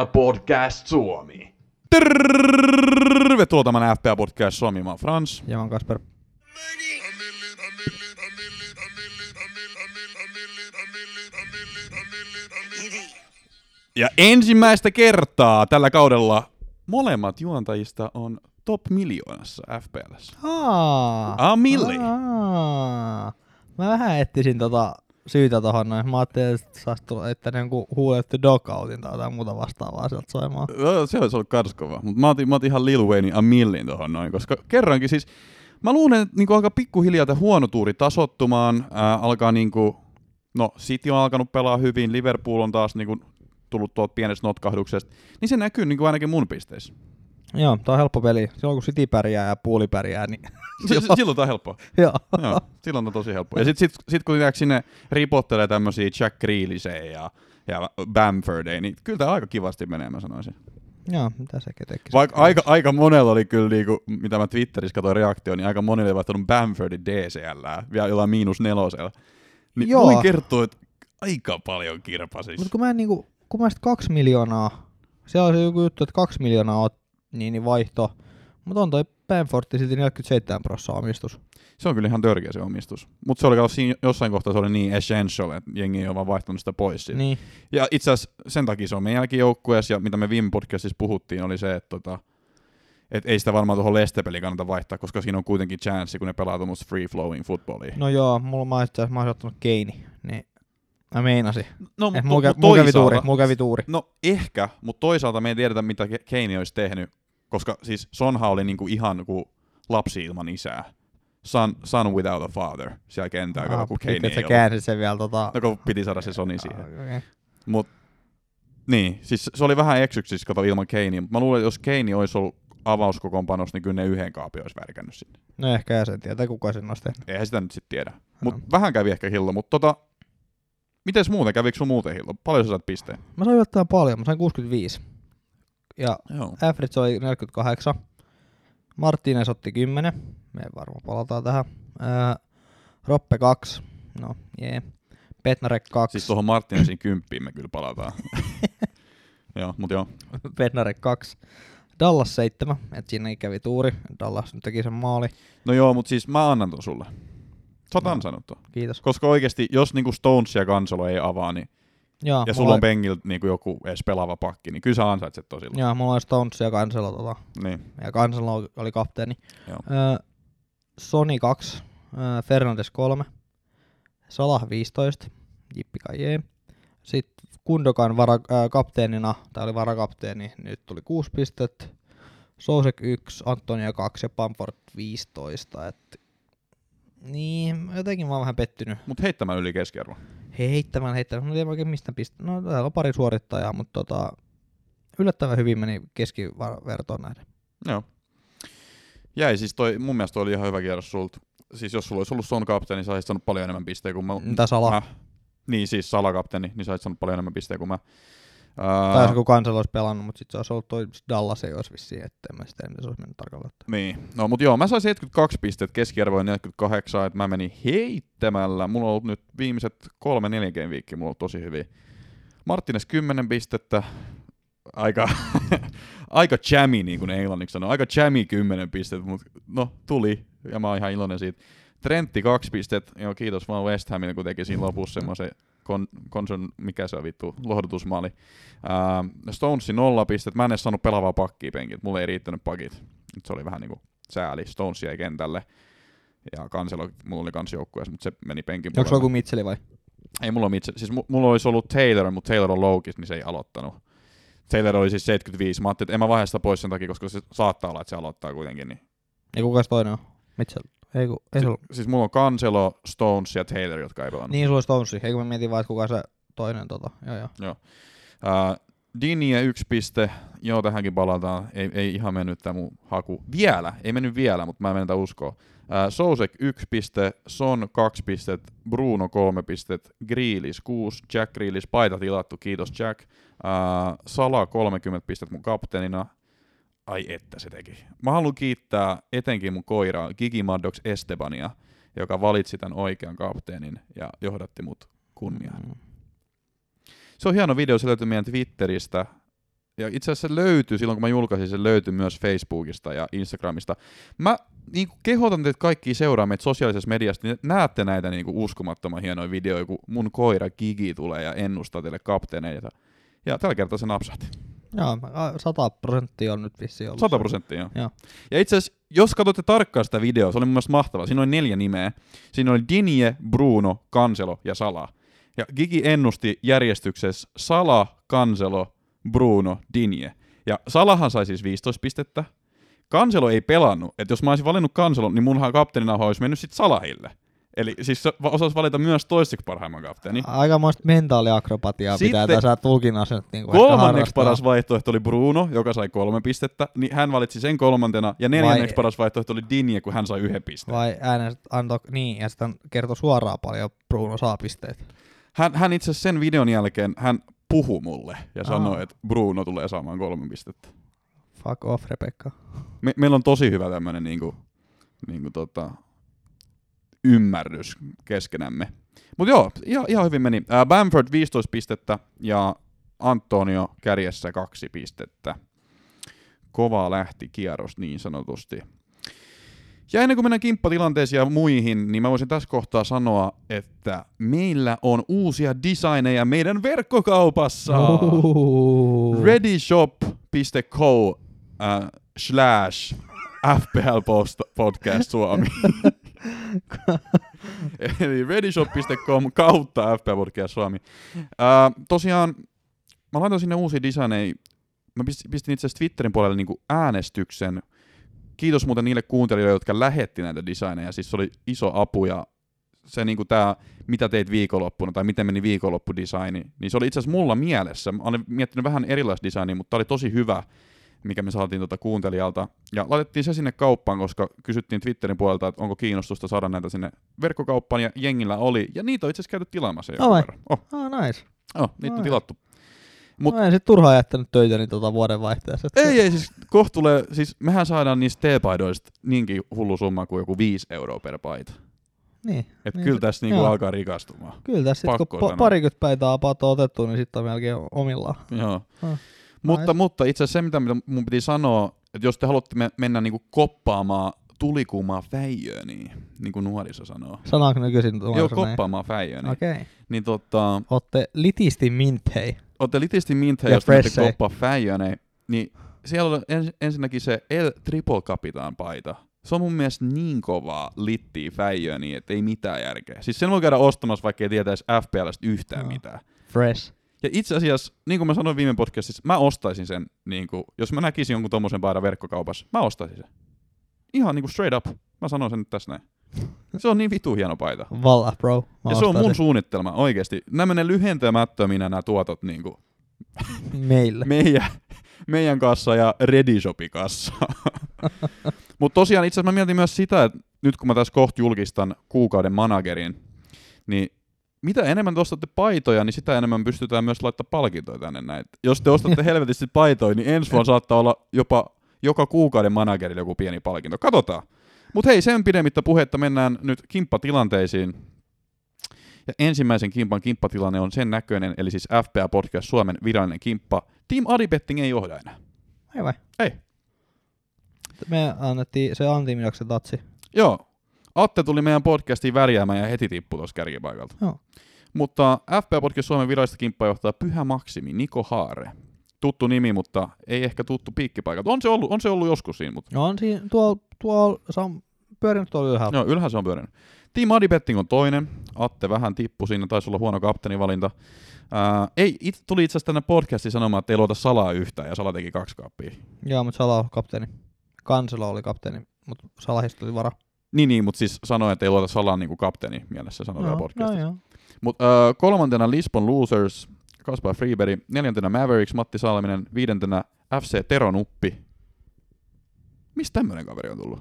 FPL Podcast Suomi. Tervetuloa tämän FPA Podcast Suomi, mä oon Frans. Ja mä oon Kasper. Ja ensimmäistä kertaa tällä kaudella molemmat juontajista on top miljoonassa FPLssä. Aa, Aa, milli. Aa. Mä vähän etsisin tota syytä tohon noin. Mä ajattelin, että saisi tulla, että on huulettu dogoutin tai jotain muuta vastaavaa sieltä soimaan. Joo, Se olisi ollut karskova, mutta mä otin, mä otin ihan Lil Waynein A Millin tohon noin, koska kerrankin siis Mä luulen, että niinku alkaa pikkuhiljaa tämä huono tuuri tasottumaan, ää, alkaa niinku, no City on alkanut pelaa hyvin, Liverpool on taas niinku tullut tuolta pienestä notkahduksesta, niin se näkyy niinku ainakin mun pisteissä. Joo, tää on helppo peli. Silloin kun City pärjää ja puuli pärjää, niin silloin tää on helppoa. joo. Joo, silloin on tosi helppoa. Ja sit, sit, sit kun sinne ripottelee tämmösiä Jack Grealisejä ja, ja Bamfordeja, niin kyllä tää aika kivasti menee, mä sanoisin. Joo, mitä se tekee? Vaikka aika, aika monella oli kyllä, niinku, mitä mä Twitterissä katsoin reaktio, niin aika monella oli vaihtanut Bamfordin DCL vielä jollain miinus nelosella. Niin Joo. voin kertoa, että aika paljon kirpasis. Mutta kun mä en niinku, kun mä sit kaksi miljoonaa, siellä on se joku juttu, että kaksi miljoonaa on niin, niin vaihto, mutta on toi Bamfortti silti 47 prosenttia omistus. Se on kyllä ihan törkeä se omistus. Mutta se oli siinä jossain kohtaa se oli niin essential, että jengi ei ole vaan vaihtanut sitä pois siitä. Niin. Ja itse asiassa sen takia se on meidänkin joukkueessa, ja mitä me viime podcastissa puhuttiin, oli se, että tota, et ei sitä varmaan tuohon Lestepeliin kannata vaihtaa, koska siinä on kuitenkin chanssi, kun ne pelaa tuommoista free flowing footballia. No joo, mulla mä itse asiassa mä olisin ottanut Keini, niin mä meinasin. no, Eh, mulla, kä- mulla kävi tuuri, mulla kävi tuuri. No ehkä, mutta toisaalta me ei tiedetä, mitä Ke- Keini olisi tehnyt, koska siis Sonha oli niinku ihan kuin lapsi ilman isää. Son, son without a father siellä kentällä, Ah, kun että ei käänsit sen vielä tota... No kun piti saada se Sony siihen. Ah, okay. Mut, niin, siis se oli vähän eksyksissä, kato ilman Keinia, mutta mä luulen, että jos Keini olisi ollut avauskokoonpanossa, niin kyllä ne yhden kaapin olisi värkännyt sinne. No ehkä ja sen tietää, kuka sen olisi tehnyt. Eihän sitä nyt sitten tiedä. Mut No. vähän kävi ehkä hillo, mutta tota, mites muuten, kävikö sun muuten hillo? Paljon sä saat pisteen? Mä sain yllättävän paljon, mä sain 65. Ja Joo. Average oli 48. Martinez otti 10. Me varmaan palataan tähän. Ää, Roppe 2. No, jee. Petnarek 2. Siis tuohon Martinezin kymppiin me kyllä palataan. joo, mut joo. Petnarek 2. Dallas 7. Et siinäkin kävi tuuri. Dallas nyt teki sen maali. No joo, mut siis mä annan ton sulle. Sä oot No. ansainnut ton. Kiitos. Koska oikeesti, jos niinku Stones ja Kanselo ei avaa, niin, Joo, ja sulla on pengiltä niinku joku edes pelaava pakki, niin kyllä sä ansaitset tosilla. Joo, mulla oli Stones ja Kanselo tota. Niin, Ja Kanselo oli kapteeni. joo. Öö, Sony 2, öö, Fernandes 3, Salah 15, Jippi Kajee. Sitten Kundokan vara, öö, kapteenina, tai oli varakapteeni, nyt tuli 6 pistettä. Sousek 1, Antonia 2 ja Pamford 15. Et, niin, jotenkin mä oon vähän pettynyt. Mut heittämään yli keskiarvo. Heittämään, heittämään. Mä en tiedä oikein mistä pistä. No täällä on pari suorittajaa, mutta tota, yllättävän hyvin meni keskivertoon näiden. Joo. Jäi siis toi, mun mielestä toi oli ihan hyvä kierros sulta. Siis jos sulla olisi ollut Son kapteeni, niin sä olisit saanut paljon enemmän pisteitä kuin mä. Mitä Salah? Mä, niin siis Sala kapteeni, niin sä olisit saanut paljon enemmän pisteitä kuin mä. Tai Ää, kun Kansel olisi pelannut, mutta sitten se olisi ollut toi Dallas ei olisi vissiin, että en mä sitä mitä se olisi mennyt tarkalleen. Niin, no mut joo, mä sain 72 pistettä, keskiarvo on 48, että mä menin heittämällä. Mulla on ollut nyt viimeiset kolme neljä game viikkiä, mulla on tosi hyviä. Martinez 10 pistettä, aika, aika jammy, niin kuin englanniksi sanoo, aika jammy 10 pistettä, mutta no tuli, ja mä oon ihan iloinen siitä. Trentti 2 pistettä, joo kiitos vaan West Hamille, kun teki siinä lopussa semmoisen kon, konson, mikä se on vittu, lohdutusmaali. Ää, Stonesi 0 pistettä, mä en edes saanut pelaavaa pakkia penkiltä, mulle ei riittänyt pakit. Nyt se oli vähän niinku sääli, Stones jäi kentälle. Ja Kanselo, mulla oli kans joukkueessa, mutta se meni penkin Onko puolelle. joku Mitseli vai? Ei mulla itse, siis mu- mulla olisi ollut Taylor, mutta Taylor on loukis, niin se ei aloittanut. Taylor oli siis 75, mä ajattelin, että en mä vaihda sitä pois sen takia, koska se saattaa olla, että se aloittaa kuitenkin. Niin. Ja kuka se toinen on? Mitchell. Ei, ku, ei sulla. Siis mulla on Cancelo, Stones ja Taylor, jotka ei pelannut. Niin, sulla on Stonesi. Eikö mä mietin vaan, että kuka se toinen tota. Joo, joo. Uh, Dinia yksi piste, joo tähänkin palataan, ei, ei ihan mennyt tämä mun haku vielä, ei mennyt vielä, mutta mä en menetä uskoa. Uh, Sousek yksi piste, Son kaksi pistet, Bruno kolme pistet, Grealish kuusi, Jack Grealish paita tilattu, kiitos Jack. Uh, Sala 30 pistet mun kapteenina, ai että se teki. Mä haluan kiittää etenkin mun koiraa Gigi Maddox Estebania, joka valitsi tämän oikean kapteenin ja johdatti mut kunniaan. Mm. Se on hieno video, se löytyy meidän Twitteristä. ja itse asiassa se löytyy, silloin kun mä julkaisin, se löytyy myös Facebookista ja Instagramista. Mä niin kuin kehotan teitä kaikki seuraa meitä sosiaalisessa mediassa, niin näette näitä niin kuin uskomattoman hienoja videoita, kun mun koira Gigi tulee ja ennustaa teille kapteeneita. Ja tällä kertaa se napsahti. Joo, a- 100 prosenttia on nyt vissiin ollut. 100 prosenttia, joo. Joo. Ja itse asiassa, jos katsotte tarkkaan sitä videoa, se oli mun mielestä mahtavaa. Siinä oli neljä nimeä. Siinä oli Dinje, Bruno, Cancelo ja Sala. Ja Gigi ennusti järjestyksessä Sala, Cancelo, Bruno, Dinje. Ja Salahan sai siis 15 pistettä. Cancelo ei pelannut. Että jos mä olisin valinnut Cancelon, niin munhan kapteenina olisi mennyt sit Salahille. Eli siis osasi valita myös toiseksi parhaimman kapteeni. Aikamoista mentaaliakrobatiaa pitää Sitten- tässä tulkinnassa nyt niin kuin Kolmanneksi paras vaihtoehto oli Bruno, joka sai kolme pistettä, niin hän valitsi sen kolmantena, ja neljänneksi Vai- paras vaihtoehto oli Dinje, kun hän sai yhden pisteen. Vai äänestä antoi, niin, ja sitten kertoi suoraan paljon Bruno saa pisteet. Hän, hän itse sen videon jälkeen, hän puhui mulle ja sanoi, Aa. että Bruno tulee saamaan kolme pistettä. Fuck off, Rebecca. Me, meillä on tosi hyvä tämmöinen niinku, niinku tota, ymmärrys keskenämme. Mutta joo, ihan, ihan hyvin meni. Ää, Bamford 15 pistettä ja Antonio kärjessä kaksi pistettä. Kova lähti kierros niin sanotusti. Ja ennen kuin mennään kimppatilanteisiin ja muihin, niin mä voisin tässä kohtaa sanoa, että meillä on uusia designeja meidän verkkokaupassa. Readyshop.co äh, slash FPL podcast Suomi. Eli readyshop.com kautta podcast Suomi. Äh, tosiaan, mä laitan sinne uusia designeja. Mä pist- pistin itse asiassa Twitterin puolelle niinku äänestyksen. Kiitos muuten niille kuuntelijoille, jotka lähetti näitä designeja. Siis se oli iso apu ja se niinku tää, mitä teit viikonloppuna tai miten meni viikonloppudesigni, niin se oli itse asiassa mulla mielessä. Mä olin miettinyt vähän erilaista designia, mutta tää oli tosi hyvä, mikä me saatiin tuota kuuntelijalta. Ja laitettiin se sinne kauppaan, koska kysyttiin Twitterin puolelta, että onko kiinnostusta saada näitä sinne verkkokauppaan, ja jengillä oli. Ja niitä on itse asiassa käyty tilaamassa jonkun Oh verran. Oh, Ah, nice. oh, niitä on Ai. tilattu. Mut-. Mä en sit turhaan jättänyt töitä niin tota vuoden vaihteessa. Ei, ei, siis kohta tulee, siis mehän saadaan niistä teepaidoista niinkin hullu summa kuin joku 5 euroa per paita. Niin. Et Niin kyllä tässä niinku joo. alkaa rikastumaan. Kyllä tässä sit, kun pa- parikymmentä päivää apaat on otettu, niin sitten on melkein omillaan. Joo. Ah, Mutta, mutta itse asiassa se, mitä mun piti sanoa, että jos te haluatte me- mennä niinku koppaamaan tulikuumaa fäijöä, niin, niin kuin nuoriso sanoo. Sanaanko nykyisin Joo, nuoriso näin? koppaamaan fäijöä. Niin, Okei. Okay. niin tota, Ootte litisti minthei. ootte litisti mintä, Ja jos te koppaa fäijöä, niin, niin siellä on ens, ensinnäkin se El Triple Capitan paita. Se on mun mielestä niin kovaa littiä fäijöä, niin että ei mitään järkeä. Siis sen voi käydä ostamassa, vaikka ei tietäisi FPLstä yhtään Joo. mitään. Fresh. Ja itse asiassa, niin kuin mä sanoin viime podcastissa, mä ostaisin sen, niin kuin, jos mä näkisin jonkun tommosen paidan verkkokaupassa, mä ostaisin sen. Ihan niin kuin straight up. Mä sanon sen nyt tässä näin. Se on niin vitu hieno paita. Valla, bro. Mä ja se on mun ostaisin. suunnitelma oikeesti. Nämä menee lyhentämättöminä nämä tuotot niin kuin Meille. meidän, meidän kassa ja Redishopin kassa. Mutta tosiaan itse asiassa mä mietin myös sitä, että nyt kun mä tässä kohta julkistan kuukauden managerin, niin mitä enemmän te ostatte paitoja, niin sitä enemmän pystytään myös laittaa palkintoja tänne näin. Jos te ostatte helvetisti paitoja, niin ensi vuonna saattaa olla jopa joka kuukauden managerille joku pieni palkinto. Katsotaan. Mutta hei, sen pidemmittä puhetta mennään nyt kimppatilanteisiin. Ja ensimmäisen kimpan kimppatilanne on sen näköinen, eli siis FPA Podcast Suomen virallinen kimppa. Team Adibetting ei johda enää. Ei vai? Ei. Me annettiin se Antti Minoksen tatsi. Joo. Atte tuli meidän podcastiin värjäämään ja heti tippui tuossa kärkipaikalta. Joo. Mutta FPA Podcast Suomen virallista kimppaa johtaa Pyhä Maksimi, Niko Haare. Tuttu nimi, mutta ei ehkä tuttu piikkipaikalta. On se ollut, on se ollut joskus siinä, mutta No on siinä, tuolla, tuolla, se on pyörinyt tuolla ylhäällä. joo, ylhäällä se on pyörinyt. Team Adibetting on toinen. Atte vähän tippui siinä, taisi olla huono kapteenivalinta. Ää, ei, it, tuli itse asiassa tänne podcastiin sanomaan, että ei luota salaa yhtään, ja Sala teki kaksi kaappia. Joo, mutta Sala on kapteeni. Kanselo oli kapteeni, mutta Salahista oli vara. Niin, niin, mutta siis sanoi, että ei luota Salaan niin kuin kapteeni mielessä, sanoi no, no, podcastissa. joo. Mut, äh, kolmantena Lisbon Losers, Kaspar Freeberg. Neljäntenä Mavericks, Matti Salminen. Viidentenä FC Teronuppi. Mistä tämmönen kaveri on tullut?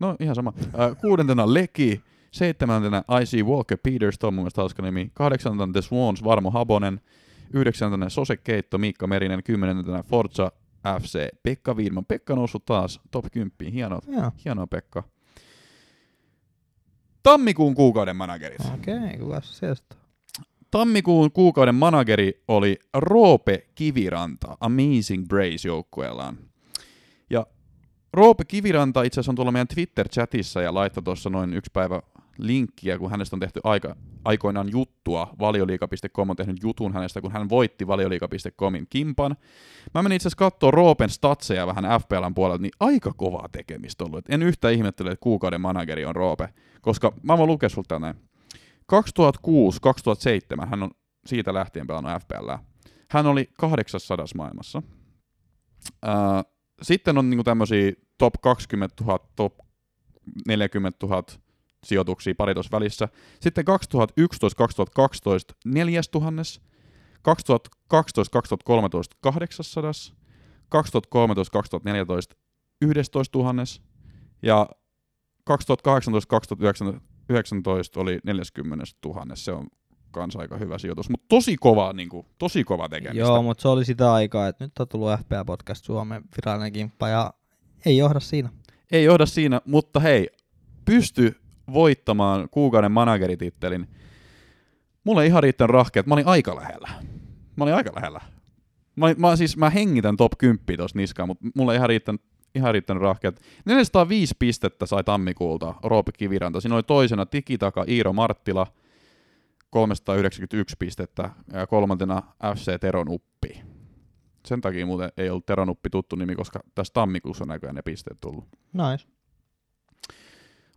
No ihan sama. Äh, kuudentena Leki. Seitsemäntenä IC Walker Peters, tuo on mun mielestä hauska nimi. Kahdeksantena The Swans, Varmo Habonen. Yhdeksäntenä Sose Keitto, Miikka Merinen. Kymmenentenä Forza FC, Pekka Viidman. Pekka noussut taas top 10. Hienoa, hienoa Pekka. Tammikuun kuukauden managerit. Okei, okay, kuka se sieltä? Tammikuun kuukauden manageri oli Roope Kiviranta Amazing Brace joukkueellaan. Ja Roope Kiviranta itse asiassa on tuolla meidän Twitter-chatissa ja laittoi tuossa noin yksi päivä linkkiä, kun hänestä on tehty aika, aikoinaan juttua. Valioliika.com on tehnyt jutun hänestä, kun hän voitti valioliika.comin kimpan. Mä menin itse asiassa katsoa Roopen statseja vähän FPLn puolelta, niin aika kovaa tekemistä ollut. En yhtä ihmettele, että kuukauden manageri on Roope, koska mä voin lukea sulta näin. 2006-2007 hän on siitä lähtien pelannut FPL. Hän oli 800 maailmassa. Sitten on niinku tämmöisiä top 20 000, top 40 000 sijoituksia pari tuossa välissä. Sitten 2011-2012 4000, 2012-2013 800, 2013-2014 11 000 ja 2018-2019 oli 40 000. Se on kans aika hyvä sijoitus, mutta tosi kova, niin kuin, tosi kova tekemistä. Joo, mutta se oli sitä aikaa, että nyt on tullut FPA Podcast Suomen virallinen kimppa ja ei johda siinä. Ei johda siinä, mutta hei, pysty voittamaan kuukauden manageritittelin. Mulla ei ihan riittänyt rahkeet, mä olin aika lähellä. Mä olin aika lähellä. Mä, olin, mä, siis, mä hengitän top 10 tuossa niskaan, mutta mulla ei ihan riittänyt, ihan riittänyt rahkeet. 405 pistettä sai tammikuulta Roope Kiviranta. Siinä oli toisena Tikitaka Iiro Marttila, 391 pistettä, ja kolmantena FC Teron Uppi. Sen takia muuten ei ollut Teron Uppi tuttu nimi, koska tässä tammikuussa on näköjään ne pisteet tullut. Nice.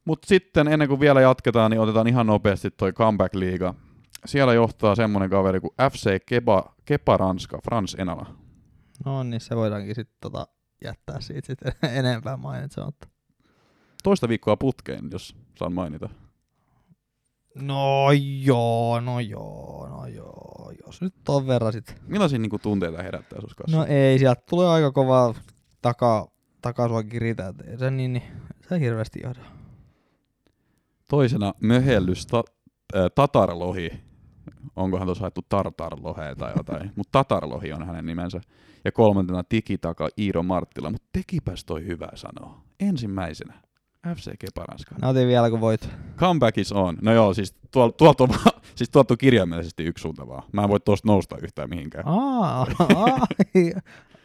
Mutta sitten ennen kuin vielä jatketaan, niin otetaan ihan nopeasti toi Comeback-liiga. Siellä johtaa semmonen kaveri kuin FC Kepa, Kepa Ranska, Frans Enala. No niin, se voidaankin sitten tota jättää siitä sitten enempää mainitsematta. Toista viikkoa putkeen, jos saan mainita. No joo, no joo, no joo. Jos nyt ton verran sit. Millaisia niinku tunteita herättää sus kanssa? No ei, sieltä tulee aika kova taka, takasua kiritä, ei se niin, niin se hirveästi johda. Toisena möhellys ta- äh, tatarlohi. Onkohan tuossa haettu tartarlohe tai jotain, mutta tatarlohi on hänen nimensä. Ja kolmantena tikitaka Iiro Marttila, mutta tekipäs toi hyvä sanoa. Ensimmäisenä FC Keparanska. Mä otin vielä kun voit. Comeback is on. No joo, siis tuolta on, vaan- siis tuolta on kirjaimellisesti yksi suunta vaan. Mä en voi tuosta nousta yhtään mihinkään.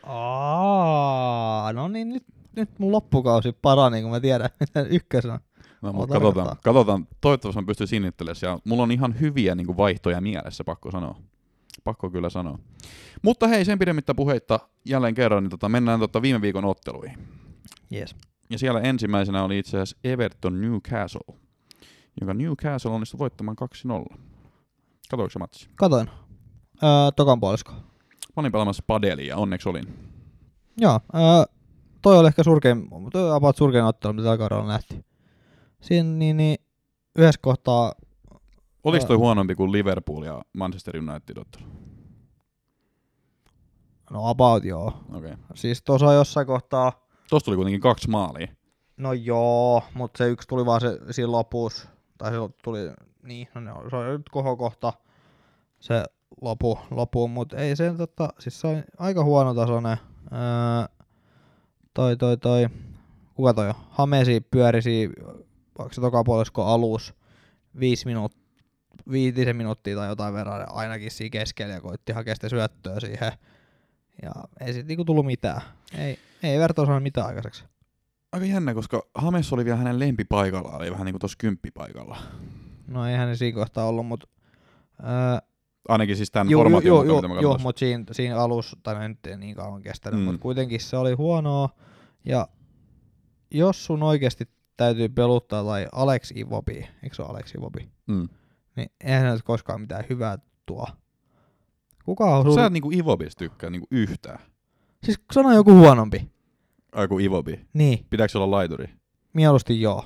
Aa, no niin, nyt, nyt mun loppukausi parani, kun mä tiedän, mitä ykkösenä. No, mutta katsotaan, katsotaan. Toivottavasti mä pystyn sinnittelemään. Ja mulla on ihan hyviä niin kuin, vaihtoja mielessä, pakko sanoa. Pakko kyllä sanoa. Mutta hei, sen pidemmittä puheitta jälleen kerran, niin tota, mennään tota viime viikon otteluihin. Yes. Ja siellä ensimmäisenä oli itse asiassa Everton Newcastle, jonka Newcastle onnistui voittamaan 2-0. Katoiko se matsi? Katoin. Öö, tokan puolisko. Mä olin pelaamassa padelia, onneksi olin. Joo, öö, toi oli ehkä surkein, toi about surkein ottelu, mitä tällä kaudella nähtiin. Siinä niin, niin yhdessä kohtaa, Oliko toi Ää. huonompi kuin Liverpool ja Manchester United ottelu? no about joo. Okei. Okay. Siis tuossa jossain kohtaa, Tuosta tuli kuitenkin kaksi maalia. no joo, mutta se yksi tuli vaan se siinä lopussa. Tai se tuli, niin, no ne on- se oli nyt kohokohta se lopu, lopu mutta ei se tota, siis se on aika huono tasoinen. Öö, toi, toi, toi, kuka toi on? Hamesi pyörisi, onko se toka puolisko alus, viisi minuuttia, viitisen minuuttia tai jotain verran ainakin siinä keskellä ja koitti hakea sitä syöttöä siihen. Ja ei sit niinku tullut mitään. Ei, ei Verto saanut mitään aikaiseksi. Aika jännä, koska Hames oli vielä hänen lempipaikalla, eli vähän niin kuin tuossa kymppipaikalla. No eihän ne siinä kohtaa ollut, mutta... Öö, Ainakin siis tämän Joo, formaatin joo, joo, joo, katsoin. mutta siinä, siinä alussa, tai no nyt ei niin kauan kestänyt, mm. mutta kuitenkin se oli huonoa. Ja jos sun oikeasti täytyy peluttaa tai Alex Iwobi, eikö se ole Alex Iwobi, Mm. niin eihän se nyt koskaan mitään hyvää tuo. Kuka on sun... Sä et niinku Ivobis tykkää niinku yhtään. Siis sano joku huonompi. Ai kun Ivobi. Niin, Pitääkö olla laituri? mieluusti joo.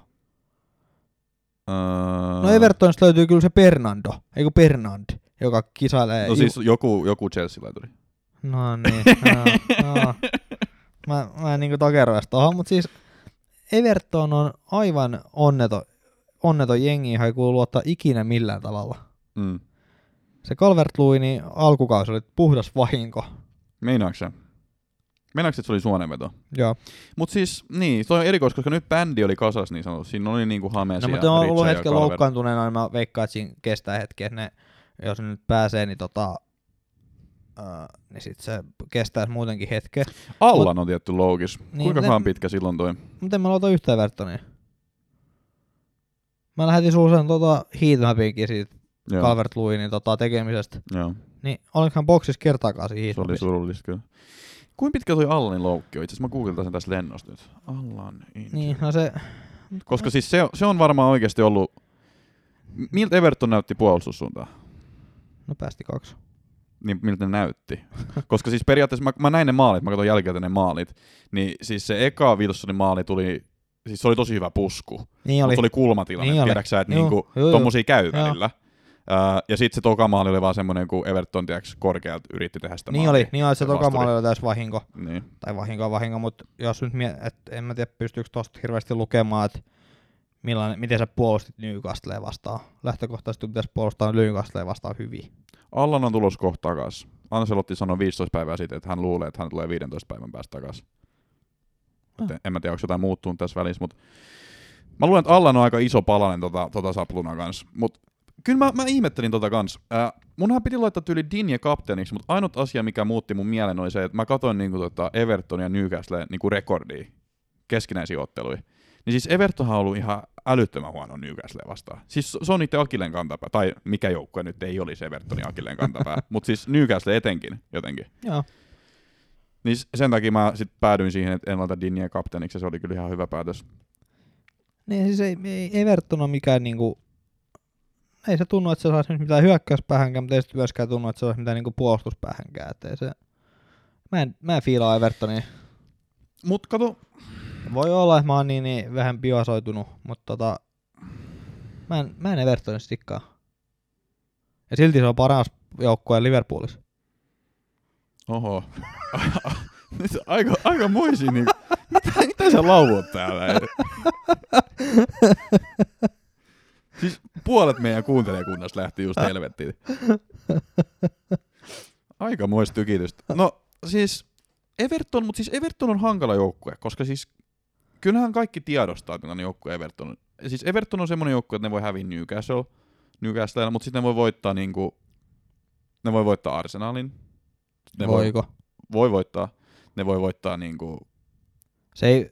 No Evertonista löytyy kyllä se Bernardo, eikö Bernard, joka kisailee... No siis joku, joku Chelsea-laituri. No niin, no, no. Mä, mä en niinku takerois tohon, mutta siis Everton on aivan onneton, onneton jengi, johon ei kuulu luottaa ikinä millään tavalla. Mm. Se calvert niin alkukausi oli puhdas vahinko. Meinaatko sä? Meinaatko, että se oli suonenveto? Joo. Mut siis, niin, toi on erikois, koska nyt bändi oli kasas niin sanotusti. Siinä oli niinku Hames No mutta ne on ollut hetken loukkaantuneena, niin mä veikkaan, että siinä kestää hetki, että ne jos se nyt pääsee, niin tota, öö, niin sit se kestäisi muutenkin hetken. Allan on tietty loogis. Niin, Kuinka ne- pitkä silloin toi? Mutta en mä aloita yhtään Evertonia. Mä lähetin sulle sen tota heatmapinkin siitä Joo, calvert Lewinin tota, tekemisestä. joo. Niin olikohan boksissa kertaakaan siinä se oli heatmapissa? surullista kyllä. Kuinka pitkä toi Allanin loukki on? Itse asiassa mä googletan sen tässä lennosta nyt. Allan injury. Niin, no se... Koska siis se, se on varmaan oikeasti ollut... Miltä Everton näytti puolustussuuntaan? No päästi kaksi. Niin miltä ne näytti? Koska siis periaatteessa mä, mä näin ne maalit, mä katsoin jälkikäteen ne maalit, niin siis se eka Wilsonin maali tuli, siis se oli tosi hyvä pusku. Niin oli. Se oli kulmatilanne, Niin tiedätkö sä, että Juu, niinku, juu, tommosia käy Joo. välillä. Ää, ja sitten se toka maali oli vaan semmoinen, kun Everton tiedätkö, korkealta yritti tehdä sitä Niin maalia. oli, niin oli, se toka vasturi. maali oli täys vahinko. Niin. Tai vahinko vahinko, mutta jos nyt mie- et en mä tiedä pystyykö tosta hirveästi lukemaan, että millainen, miten sä puolustit Newcastlea vastaan. Lähtökohtaisesti pitäisi puolustaa Newcastlea vastaan hyvin. Allan on tulossa kohta takas. Ancelotti sanoi 15 päivää sitten, että hän luulee, että hän tulee 15 päivän päästä takas. Ah. En mä tiedä, onko jotain muuttunut tässä välissä, mutta mä luulen, että Allan on aika iso palanen tota, tota sapluna kanssa. Mutta kyllä mä, mä ihmettelin tota kanssa. Äh, munhan piti laittaa tyyli Dinje kapteeniksi, mutta ainut asia, mikä muutti mun mielen, oli se, että mä katsoin niinku tota Everton ja Newcastle niinku rekordia keskinäisiä otteluja. Niin siis Evertonhan on ollut ihan älyttömän huono Newcastle vastaan. Siis se on niiden akilleen kantapää, tai mikä joukkue nyt ei olisi Evertonin akilleen kantapää, mutta siis Newcastle etenkin jotenkin. Joo. Niin sen takia mä sit päädyin siihen, että en laita Dinniä kapteeniksi, ja se oli kyllä ihan hyvä päätös. Niin siis ei, ei Everton ole mikään niinku, ei se tunnu, että se saisi mitään hyökkäyspäähänkään, mutta ei se myöskään tunnu, että se olisi mitään niinku puolustuspäähänkään. Se, mä en, mä en fiilaa Evertonia. Mut kato, Voi olla, että mä oon niin, niin vähän biosoitunut, mutta tota, mä en, mä en Evertonista tikkaa. Ja silti se on paras joukkue Liverpoolissa. oho, nyt aika, aika moisia niin, mitä, mitä sä lauot täällä? siis puolet meidän kuuntelijakunnasta lähti just helvettiin. Aika moista tykitystä. No siis Everton, mutta siis Everton on hankala joukkue, koska siis kyllähän kaikki tiedostaa, että millainen joukkue Everton Siis Everton on semmoinen joukkue, että ne voi häviä Newcastle, Newcastle, mutta sitten ne voi voittaa niinku, ne voi voittaa Arsenalin. Ne voi, Voiko? voi voittaa, ne voi voittaa niinku, Se ei,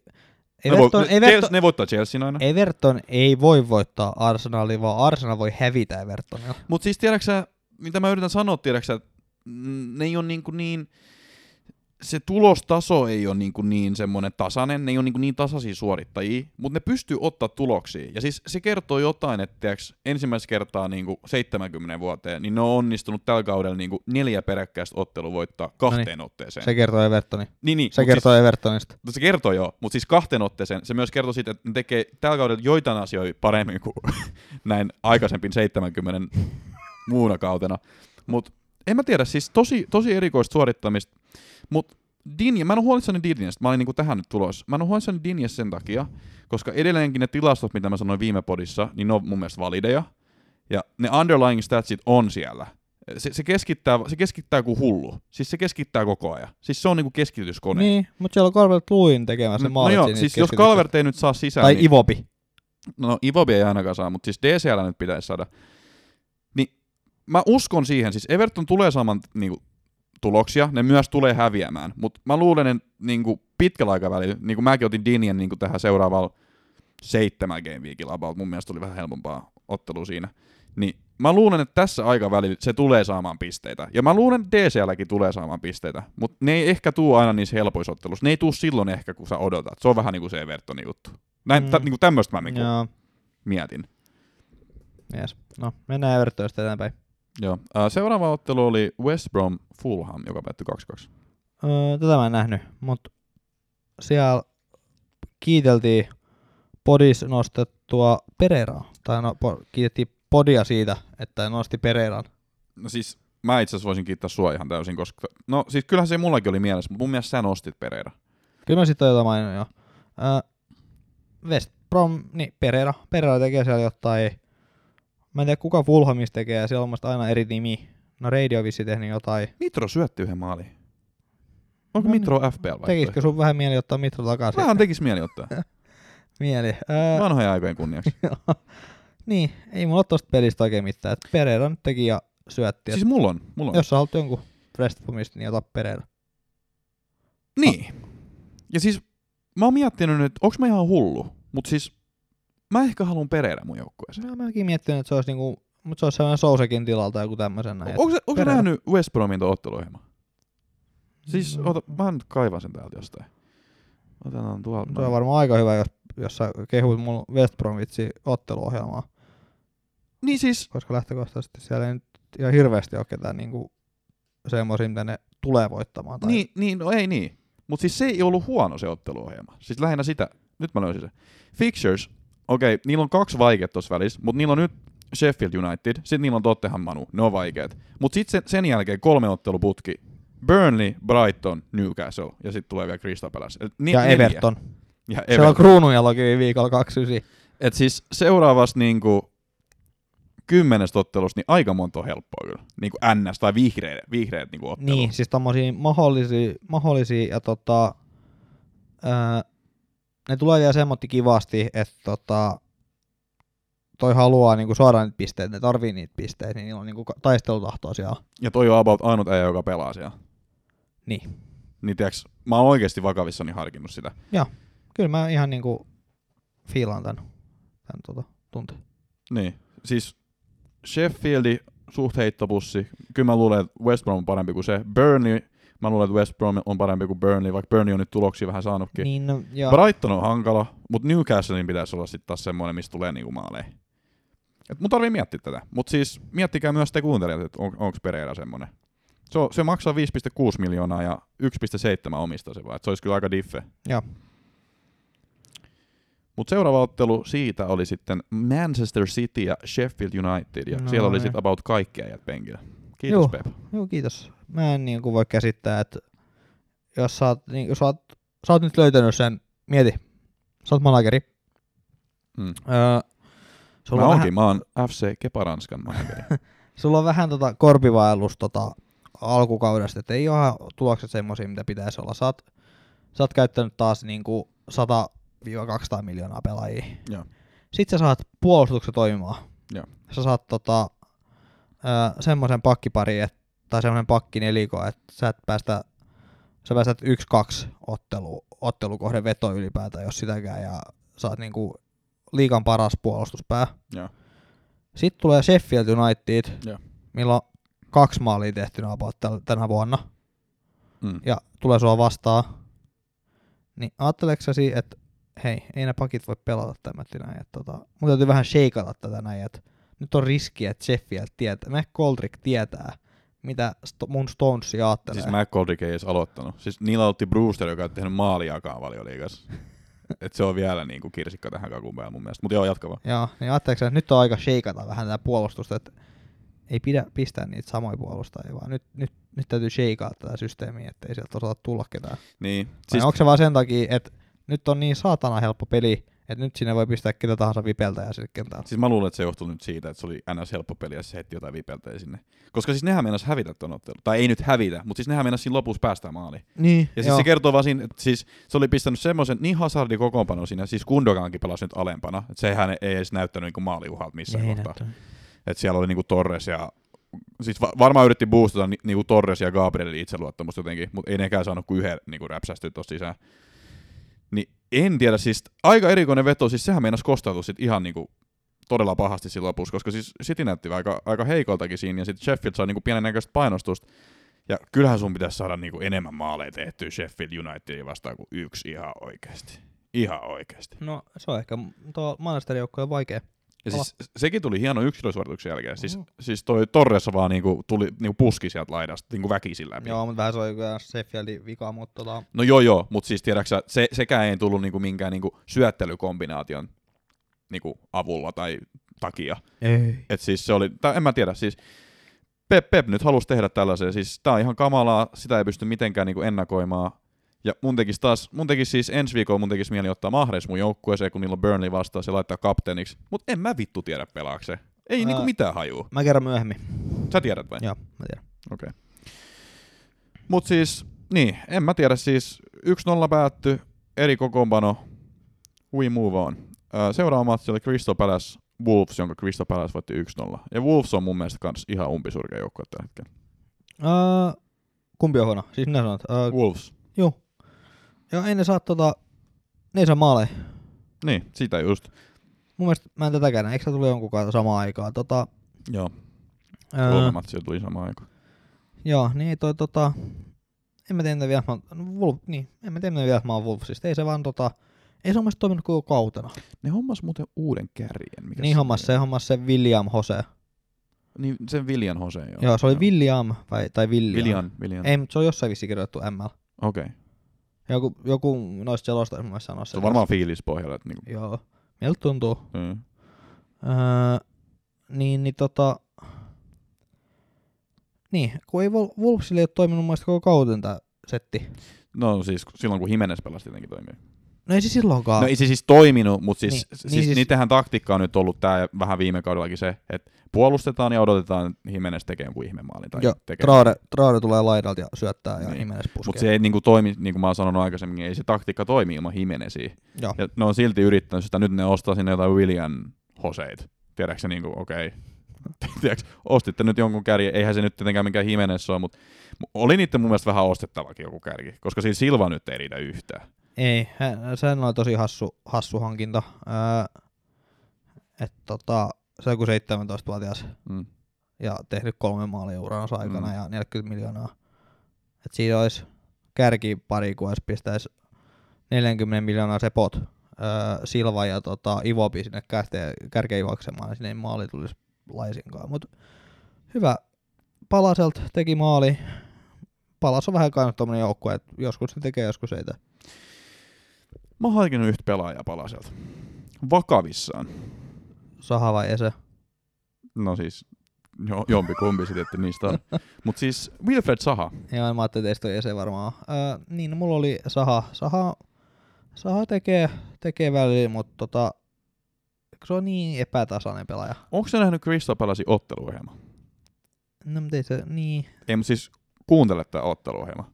ne, voi, Everton, Everton, Chelsea, ne voittaa Chelsea aina. Everton ei voi voittaa Arsenalia, vaan Arsenal voi hävitä Evertonilla. Mutta siis tiedätkö mitä mä yritän sanoa, tiedätkö ne ei ole niin, kuin niin se tulostaso ei ole niin, kuin niin semmoinen tasainen, ne ei ole niin, kuin niin tasaisia suorittajia, mutta ne pystyy ottaa tuloksia. Ja siis se kertoo jotain, että tiedätkö, ensimmäistä kertaa niin kuin 70 vuoteen, niin ne on onnistunut tällä kaudella niin kuin neljä peräkkäistä ottelua voittaa kahteen No niin. otteeseen. Se kertoo Evertoni. niin, niin, Se kertoo Evertonista. Siis, se kertoo joo, mutta siis kahteen otteeseen se myös kertoo siitä, että ne tekee tällä kaudella joitain asioita paremmin kuin näin aikaisempin 70 muuna kautena. Mutta en mä tiedä, siis tosi, tosi erikoista suorittamista. Mutta Dinje, mä en ole huolissani Dinjestä, mä olin niinku tähän nyt tulos. Mä en ole huolissani Dinjestä sen takia, koska edelleenkin ne tilastot, mitä mä sanoin viime podissa, niin ne on mun mielestä valideja. Ja ne underlying statsit on siellä. Se, se, keskittää, se keskittää kuin hullu. Siis se keskittää koko ajan. Siis se on niinku keskityskone. Niin, mutta siellä on Calvert Lewin tekemässä No, maalit no joo, siis jos. Calvert ei nyt saa sisään, Tai niin, Ivobi. no Ivobi ei ainakaan saa, mutta siis DCL nyt pitäisi saada. Niin mä uskon siihen, siis Everton tulee saamaan niinku, tuloksia, ne myös tulee häviämään, mutta mä luulen, että niinku, pitkällä aikavälillä, niin kuin mäkin otin Dinien niinku, tähän seuraavalla seitsemän game weekillä about, mun mielestä oli vähän helpompaa ottelu siinä, niin mä luulen, että tässä aikavälillä se tulee saamaan pisteitä. Ja mä luulen, että DCLkin tulee saamaan pisteitä, mutta ne ei ehkä tuu aina niissä helpoissa otteluissa. Ne ei tuu silloin ehkä, kun sä odotat. Se on vähän niin kuin se Evertonin juttu. Näin, Mm. mm. niin kuin tämmöistä mä niin Joo, mietin. yes. No, mennään Evertonista eteenpäin. Joo. Seuraava ottelu oli West Brom Fulham, joka päättyi 2-2. Öö, tätä mä en nähnyt, mutta siellä kiiteltiin podis nostettua Pereiraa. Tai no, po, kiitettiin podia siitä, että nosti Pereiran. No siis mä itse asiassa voisin kiittää sua ihan täysin, koska... No siis kyllähän se mullakin oli mielessä, mutta mun mielestä sä nostit Pereira. Kyllä mä sitten jotain mainin jo. Öö, West Brom, niin Pereira. Pereira tekee siellä jotain, mä en tiedä kuka Fulhamista tekee, siellä on musta aina eri nimi. No Radio vissi tehnyt jotain. Mitro syötti yhden maalin. Onko No niin. Mitro FPL vai? Tekisikö sun vähän mieli ottaa Mitro takaisin? Vähän tekis mieli ottaa. Mieli. Öö, Vanhojen aikojen kunniaksi. niin, ei mulla ole tosta pelistä oikein mitään. Et Pereira nyt teki ja syötti. Siis mulla on, mulla on. Jos sä haluat jonkun West Bromista, niin ota Pereira. Niin. Ja siis mä oon miettinyt nyt, onks mä ihan hullu, mutta siis mä ehkä haluan Pereira mun joukkueeseen. Mä mäkin miettinyt, että se olisi niinku, mutta se olisi sellainen Sousekin tilalta joku tämmöisen näin. Onko se, nähnyt West Bromin tuon otteluohjelman? Siis, No. ota, mä nyt kaivan sen täältä jostain. Otetaan tuolta. Se on varmaan aika hyvä, jos, jos sä kehuit mun West Bromwitsin otteluohjelmaa, Niin siis, koska lähtökohtaisesti siellä ei nyt ihan hirveästi ole ketään niinku semmoisia, mitä ne tulee voittamaan. Tai... niin, niin, no ei niin. Mutta siis se ei ollut huono se otteluohjelma. Siis lähinnä sitä, nyt mä löysin se. Fixtures, okei, okay, niillä on kaksi vaikeat tuossa välissä, mutta niillä on nyt Sheffield United, sitten niillä on Tottenham Manu, ne on vaikeat. Mutta sitten sen, sen jälkeen kolme otteluputki, Burnley, Brighton, Newcastle ja sitten tulee vielä Crystal Palace. Et ni- ja neljä. Everton. Ja Siellä on Everton. kruununjalokivi viikolla 29. Et siis seuraavassa niinku kymmenestä ottelusta, niin aika monta on helppoa kyllä. Niinku NS tai vihreät, vihreät niinku ottelu. Niin, siis tommosia mahdollisia, mahdollisia ja tota, ää, ne tulee vielä semmoitti kivasti, että tota, toi haluaa niinku saada niitä pisteitä, ne tarvii niitä pisteitä, niin niillä on niinku taistelutahtoa siellä. Ja toi on about ainut äijä, joka pelaa siellä. Niin. Niin tiiäks, mä oon oikeesti vakavissani harkinnut sitä. Kyllä mä ihan niinku fiilaan tän, tän tota, tunteen. Niin, siis Sheffieldi suht heittopussi. Kyllä mä luulen, että West Brom on parempi kuin se. Burnley, mä luulen, että West Brom on parempi kuin Burnley, vaikka Burnley on nyt tuloksia vähän saanutkin. Niin, no, ja, Brighton on hankala, mutta Newcastlein pitäisi olla sitten taas semmoinen, mistä tulee niinku maaleja. Et mun tarvii miettiä tätä. Mutta siis miettikää myös te kuuntelijat, että on, onko Pereira semmoinen. Se, on, se maksaa 5,6 miljoonaa ja 1,7 omistaa se vaan. Se olisi kyllä aika diffe. Joo. Mutta seuraava ottelu siitä oli sitten Manchester City ja Sheffield United. Ja No siellä oli niin. sitten about kaikki äijät penkillä. Kiitos Joo. Pep. Joo, kiitos. Mä en niin kuin voi käsittää, että jos sä oot, niin, jos sä oot, sä oot nyt löytänyt sen, mieti, sä oot manageri. Mm. Öö, sulla, Mä on onkin, vähän, mä oon FC Keparanskan manageri. sulla on vähän tota korpivaellus tota alkukaudesta, että ei ole tulokset semmoisia, mitä pitäisi olla. Sä oot, sä oot käyttänyt taas niin kuin 100-200 miljoonaa pelaajia. Joo. Sitten sä saat puolustuksen toimimaan. Joo. Sä saat tota, semmoisen pakkipari, et, tai semmoinen pakkineliko, että sä et päästä, sä päästät 1-2 ottelu, ottelukohden veto ylipäätään, jos sitäkään, ja sä oot niinku liikan paras puolustuspää. Joo. Sitten tulee Sheffield United, Joo. millä on kaksi maalia tehty tänä vuonna, Mm. ja tulee sua vastaan. Niin ajatteleeko sä si- että hei, ei nämä pakit voi pelata tämmötti näin, että tota, mun täytyy vähän shakeata tätä näin, että nyt on riski, että Sheffield tietää, McGoldrick tietää, mitä sto- mun Stones ajattelee. Siis McGoldrick ei edes aloittanut. Siis niillä otti Brewster, joka on tehnyt maaliakaan valioliigassa. Et se on vielä niinku kirsikka tähän kakun päällä mun mielestä. Mutta joo, jatka vaan. Joo, niin ajatteleeko sä, että nyt on aika shakeata vähän tätä puolustusta, että ei pidä pistää niitä samoja puolustajia, vaan nyt, nyt, nyt täytyy shakeaa tätä systeemiä, ettei sieltä osata tulla ketään. Niin. Siis, onko se vaan sen takia, että nyt on niin saatana helppo peli, että nyt sinne voi pistää ketä tahansa vipeltä ja sinne kentällä. siis mä luulen, että se johtuu nyt siitä, että se oli ns. helppo peli ja se heitti jotain vipeltä sinne. Koska siis nehän meinas hävitä ton ottelun. Tai ei nyt hävitä, mutta siis nehän meinas siinä lopussa päästään maaliin. Niin, Ja siis se kertoo vaan siinä, että siis se oli pistänyt semmoisen niin hazardi kokoonpano siinä, siis Kundogankin pelasi nyt alempana, että sehän ei edes näyttänyt niinku maaliuhalta missään ei kohtaa. näyttänyt. Että siellä oli niinku Torres ja siis va- varmaan yritti boostata ni- niinku Torres ja Gabrielin itseluottamusta jotenkin, mutta ei nekään saanut kuin yhden niinku räpsästyä tuossa sisään. En tiedä, siis aika erikoinen veto, siis sehän meinasi kostautua sit ihan niinku todella pahasti siinä lopussa, koska siis City näytti aika, aika heikoltakin siinä, ja sitten Sheffield sai niinku pienen näköistä painostusta. Ja kyllähän sun pitäisi saada niinku enemmän maaleja tehtyä Sheffield Unitedin vastaan kuin yksi ihan oikeasti. Ihan oikeasti. No se on ehkä tuo Manchesterin joukkue on vaikea. Ja siis sekin tuli hieno yksilösuorituksen jälkeen. Siis, Mhm. siis toi Torres vaan niinku tuli niinku puski sieltä laidasta niinku väkisin läpi. Joo, mutta vähän se oli kyllä Sheffieldin vika, mutta tota, No joo joo, mutta siis tiedäksä, se, sekään ei tullut niinku minkään niinku syöttelykombinaation niinku avulla tai takia. ei. Et siis se oli, tai en mä tiedä, siis Pep, Pep nyt halusi tehdä tällaisen, siis tää on ihan kamalaa, sitä ei pysty mitenkään niinku ennakoimaan. Ja mun tekis taas, mun tekis siis ensi viikolla mun tekis mieli ottaa Mahrez mun joukkueeseen, kun niillä on Burnley vastaan, se laittaa kapteeniksi. Mut en mä vittu tiedä pelaakse. Ei Ää. niinku mitään hajua. Mä kerron myöhemmin. Sä tiedät vai? Joo, mä tiedän. Okei. Okay. Mut siis, niin, en mä tiedä, siis 1-0 päätty, eri kokoonpano, we move on. Seuraava matsi oli Crystal Palace Wolves, jonka Crystal Palace voitti 1-0. Ja Wolves on mun mielestä kans ihan umpisurkea joukkue tällä hetkellä. Uh, kumpi on huono? Siis minä sanon, että uh, Wolves. Joo. Joo, ei ne saa tota, ne ei saa maaleja. Niin, sitä just. Mun mielestä mä en tätäkään näe. Eikö se tuli jonkun kanssa samaan aikaan? Tota, Joo, kolme matsia tuli samaan aikaan. joo, niin toi tota, en mä tiedä vielä mä, Wolf, niin, en mä tiedä vielä mä oon Wolfsista. Ei se vaan tota, ei se mielestä toiminut koko kautena. Ne hommas muuten uuden kärjen. Mikä niin hommas se, hommas se William Jose. Niin, sen Viljan Jose, joo. Joo, se oli William, vai, tai William. Viljan, Viljan. Ei, mutta se on jossain vissiin kirjoitettu ML. Okei. Okay. Joku, joku noista selosta mielestä sanoi Se on varmaan fiilispohjalla. Että niinku, Joo, miltä tuntuu. mm. Öö, niin, niin tota... Niin, kun ei Wol- Wolvesille ole toiminut mielestä koko kauden tää setti. No siis silloin kun Jimenez pelasi tietenkin toimii. No ei se silloinkaan. No ei se siis toiminut, mutta siis, Niin, niin, niin siis, siis- niitähän taktiikka on nyt ollut tää vähän viime kaudellakin se, että puolustetaan ja odotetaan, että Jimenez tekee jonkun ihmemaalin. Tai Joo. Traore, Traore tulee laidalta ja syöttää ja Niin. niin. Jimenez puskee. Mutta se ei niinku toimi, niin kuin mä oon sanonut aikaisemmin, ei se taktiikka toimi ilman Jimenezia. Joo. Ja ne on silti yrittänyt sitä, nyt ne ostaa sinne jotain William Hoseit. Tiedätkö se niinku, okei. Okay. Tiedätkö, ostitte nyt jonkun kärjen, eihän se nyt tietenkään mikään Jimenez ole, mutta oli niiden mun mielestä vähän ostettavakin joku kärki, koska siinä Silva nyt ei riitä yhtään. Ei, sehän oli tosi hassu, hassu hankinta. Öö, että tota, se on joku 17-vuotias Mm. ja tehnyt kolme maalia uransa aikana Mm. ja 40 miljoonaa. Et siinä olisi kärki pari, kun olisi pistäisi 40 miljoonaa sepot öö, Silva ja tota, Ivopi sinne kärkeen, juoksemaan, niin sinne ei maali tulisi laisinkaan. Mut hyvä. Palaselt teki maali. Palas on vähän kainut tommonen joukkue, että joskus se tekee, joskus ei tee. Mä oon harkinnut yhtä pelaajaa palaselta. Vakavissaan. Saha vai Ese? No siis, jo, jompi kumpi sitten, että niistä on. Mut siis Wilfred Saha. Joo, mä ajattelin, että teistä on varmaan. Öö, niin, no, mulla oli Saha. Saha, Saha tekee, tekee välillä, mutta tota, se on niin epätasainen pelaaja. Onko se nähnyt Crystal Palacein otteluohjelma? No, mutta ei se, niin. Ei, mutta siis kuuntele tämä otteluohjelma.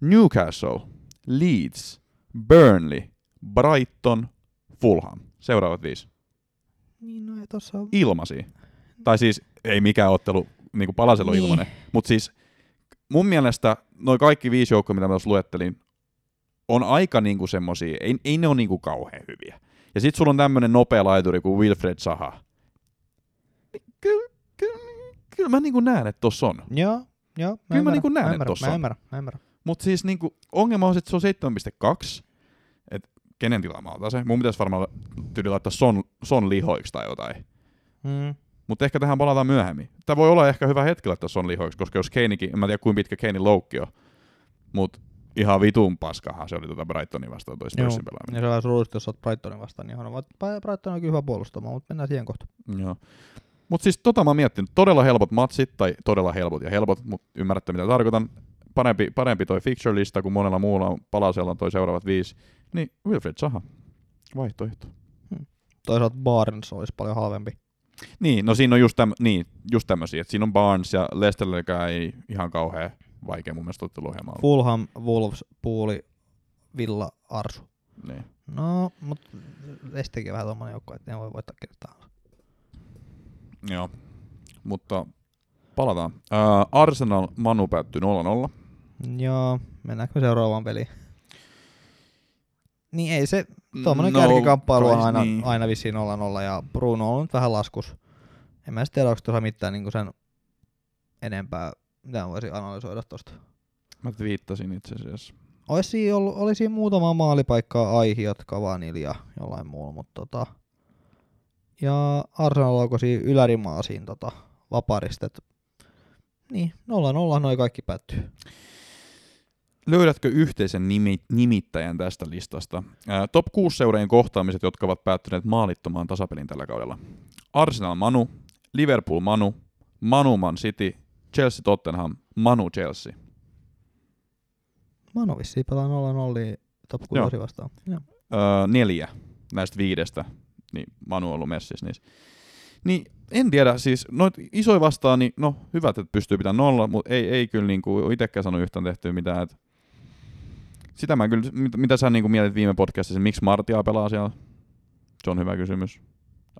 Newcastle, Leeds, Burnley, Brighton, Fulham. Seuraavat viisi. Niin, no ei tossa on... Ilmasi. Tai siis ei mikään ottelu, niin kuin Palasella Niin. ilmanen. Mutta siis mun mielestä noin kaikki viisi joukkoa, mitä mä tuossa luettelin, on aika niinku semmosia, ei, ei ne ole niinku kauhean hyviä. Ja sit sulla on tämmönen nopea laituri kuin Wilfred Saha. Kyllä, kyllä, kyllä mä niinku näen, että tossa on. Joo, joo. Kyllä mä ymmärrän, niinku näen, mä että tossa mä on. ymmärrän, mä ymmärrän. Mutta siis niinku, ongelma on, se, että se on 7.2. Et kenen tilaamalta se? Mun pitäisi varmaan tyyli laittaa son, son lihoiksi tai jotain. Mm. Mutta ehkä tähän palataan myöhemmin. Tämä voi olla ehkä hyvä hetki laittaa son lihoiksi, koska jos Keinikin, en mä tiedä kuinka pitkä Keinin loukki on, mutta ihan vitun paskahan se oli tuota Brightonin vastaan toi. Spursin pelaaminen. Ja se on surullista, jos olet Brightonin vastaan, niin on. Brighton on kyllä hyvä puolustamaan, mutta mennään siihen kohta. Joo. Mutta siis tota mä oon miettinyt, todella helpot matsit, tai todella helpot ja helpot, mutta ymmärrätte mitä tarkoitan. Parempi, parempi toi fixture-lista kuin monella muulla on palasella on toi seuraavat viisi. Niin Wilfred Saha, vaihtoehto. Toisaalta Barnes olisi paljon halvempi. Niin, no siinä on just, täm, niin, just tämmösiä, että siinä on Barnes ja Lesterillekään ei ihan kauhean vaikea mun mielestä otteluohjelma ollut. Fulham, Wolves, Puuli, Villa, Arsu. Niin. No, mutta Estekin on vähän tommonen joukko, että ne voi voittaa kertaa. Joo, mutta palataan. Ää, Arsenal Manu päättyi 0-0. Joo, mennäänkö seuraavaan peliin? Niin ei se, tuommoinen No, kärkikamppailu on aina, niin. aina vissiin 0-0 ja Bruno on nyt vähän laskus. En mä tiedä, onko tuossa mitään niin sen enempää, mitä mä voisin analysoida tosta. Mä viittasin itse asiassa. Olisi ollut, oli siinä muutama maalipaikkaa aihiot Kavanil ja jollain muulla, mutta tota, ja Arsenal onko siinä ylärimaa siinä tota, vaparistet. Niin, 0-0 noi kaikki päättyy. Löydätkö yhteisen nimi, nimittäjän tästä listasta? Ää, top 6 seurien kohtaamiset, jotka ovat päättyneet maalittomaan tasapelin tällä kaudella. Arsenal Manu, Liverpool Manu, Manu Man City, Chelsea Tottenham, Manu Chelsea. Manu vissiin pelaa 0-0 top 6 vastaan. Joo. Öö, neljä näistä viidestä, niin Manu on ollut messissä niissä. Niin en tiedä, siis noit isoja vastaan, niin no hyvät, että pystyy pitämään nolla, mutta ei, ei kyllä niinku itsekään sano yhtään tehtyä mitään. Et sitä mä kyllä, mit, mitä sä niinku mietit viime podcastissa, miksi Martia pelaa siellä? Se on hyvä kysymys.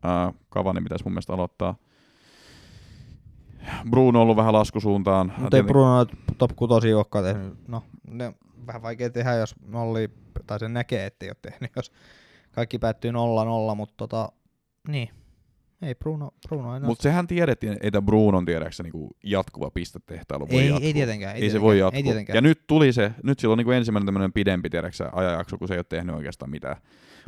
Ää, Cavani pitäisi mun mielestä aloittaa. Bruno on ollut vähän laskusuuntaan. Mutta ei Bruno top 6 olekaan tehnyt. No, ne vähän vaikea tehdä, jos nolli, tai sen näkee, ettei ole tehnyt, jos kaikki päättyy 0-0, mutta tota, niin. Ei Bruno, Bruno ei Mutta sehän tiedettiin, että Brunon tiedäksä niinku jatkuva pistetehtailu voi ei, jatkua. ei tietenkään. Ei, Ei se tietenkään, voi jatkua. Ei tietenkään. ja nyt tuli se, nyt sillä on niinku ensimmäinen tämmöinen pidempi tiedäksä, ajanjakso, kun se ei ole tehnyt oikeastaan mitään.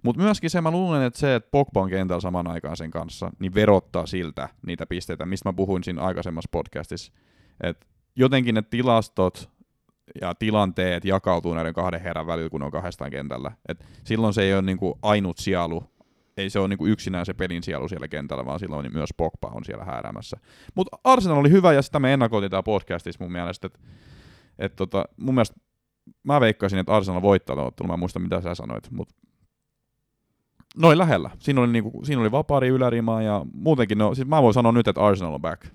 Mutta myöskin se, mä luulen, että se, että Pogba on kentällä saman aikaan sen kanssa, niin verottaa siltä niitä pisteitä, mistä mä puhuin siinä aikaisemmassa podcastissa. Et jotenkin ne tilastot ja tilanteet jakautuu näiden kahden herran välillä, kun ne on kahdestaan kentällä. Et silloin se ei ole niinku ainut sielu, ei se ole niinku yksinään se pelin sielu siellä kentällä, vaan silloin myös Pogba on siellä hääräämässä. Mutta Arsenal oli hyvä, ja sitä me ennakoitiin täällä podcastissa mun mielestä, että et tota, mun mielestä mä veikkaisin, että Arsenal voittaa tuon ottelun. Mä en muista, mitä sä sanoit, mutta noin lähellä. Siinä oli, niinku, siinä oli vapaari ylärima ja muutenkin, no, siis mä voin sanoa nyt, että Arsenal on back.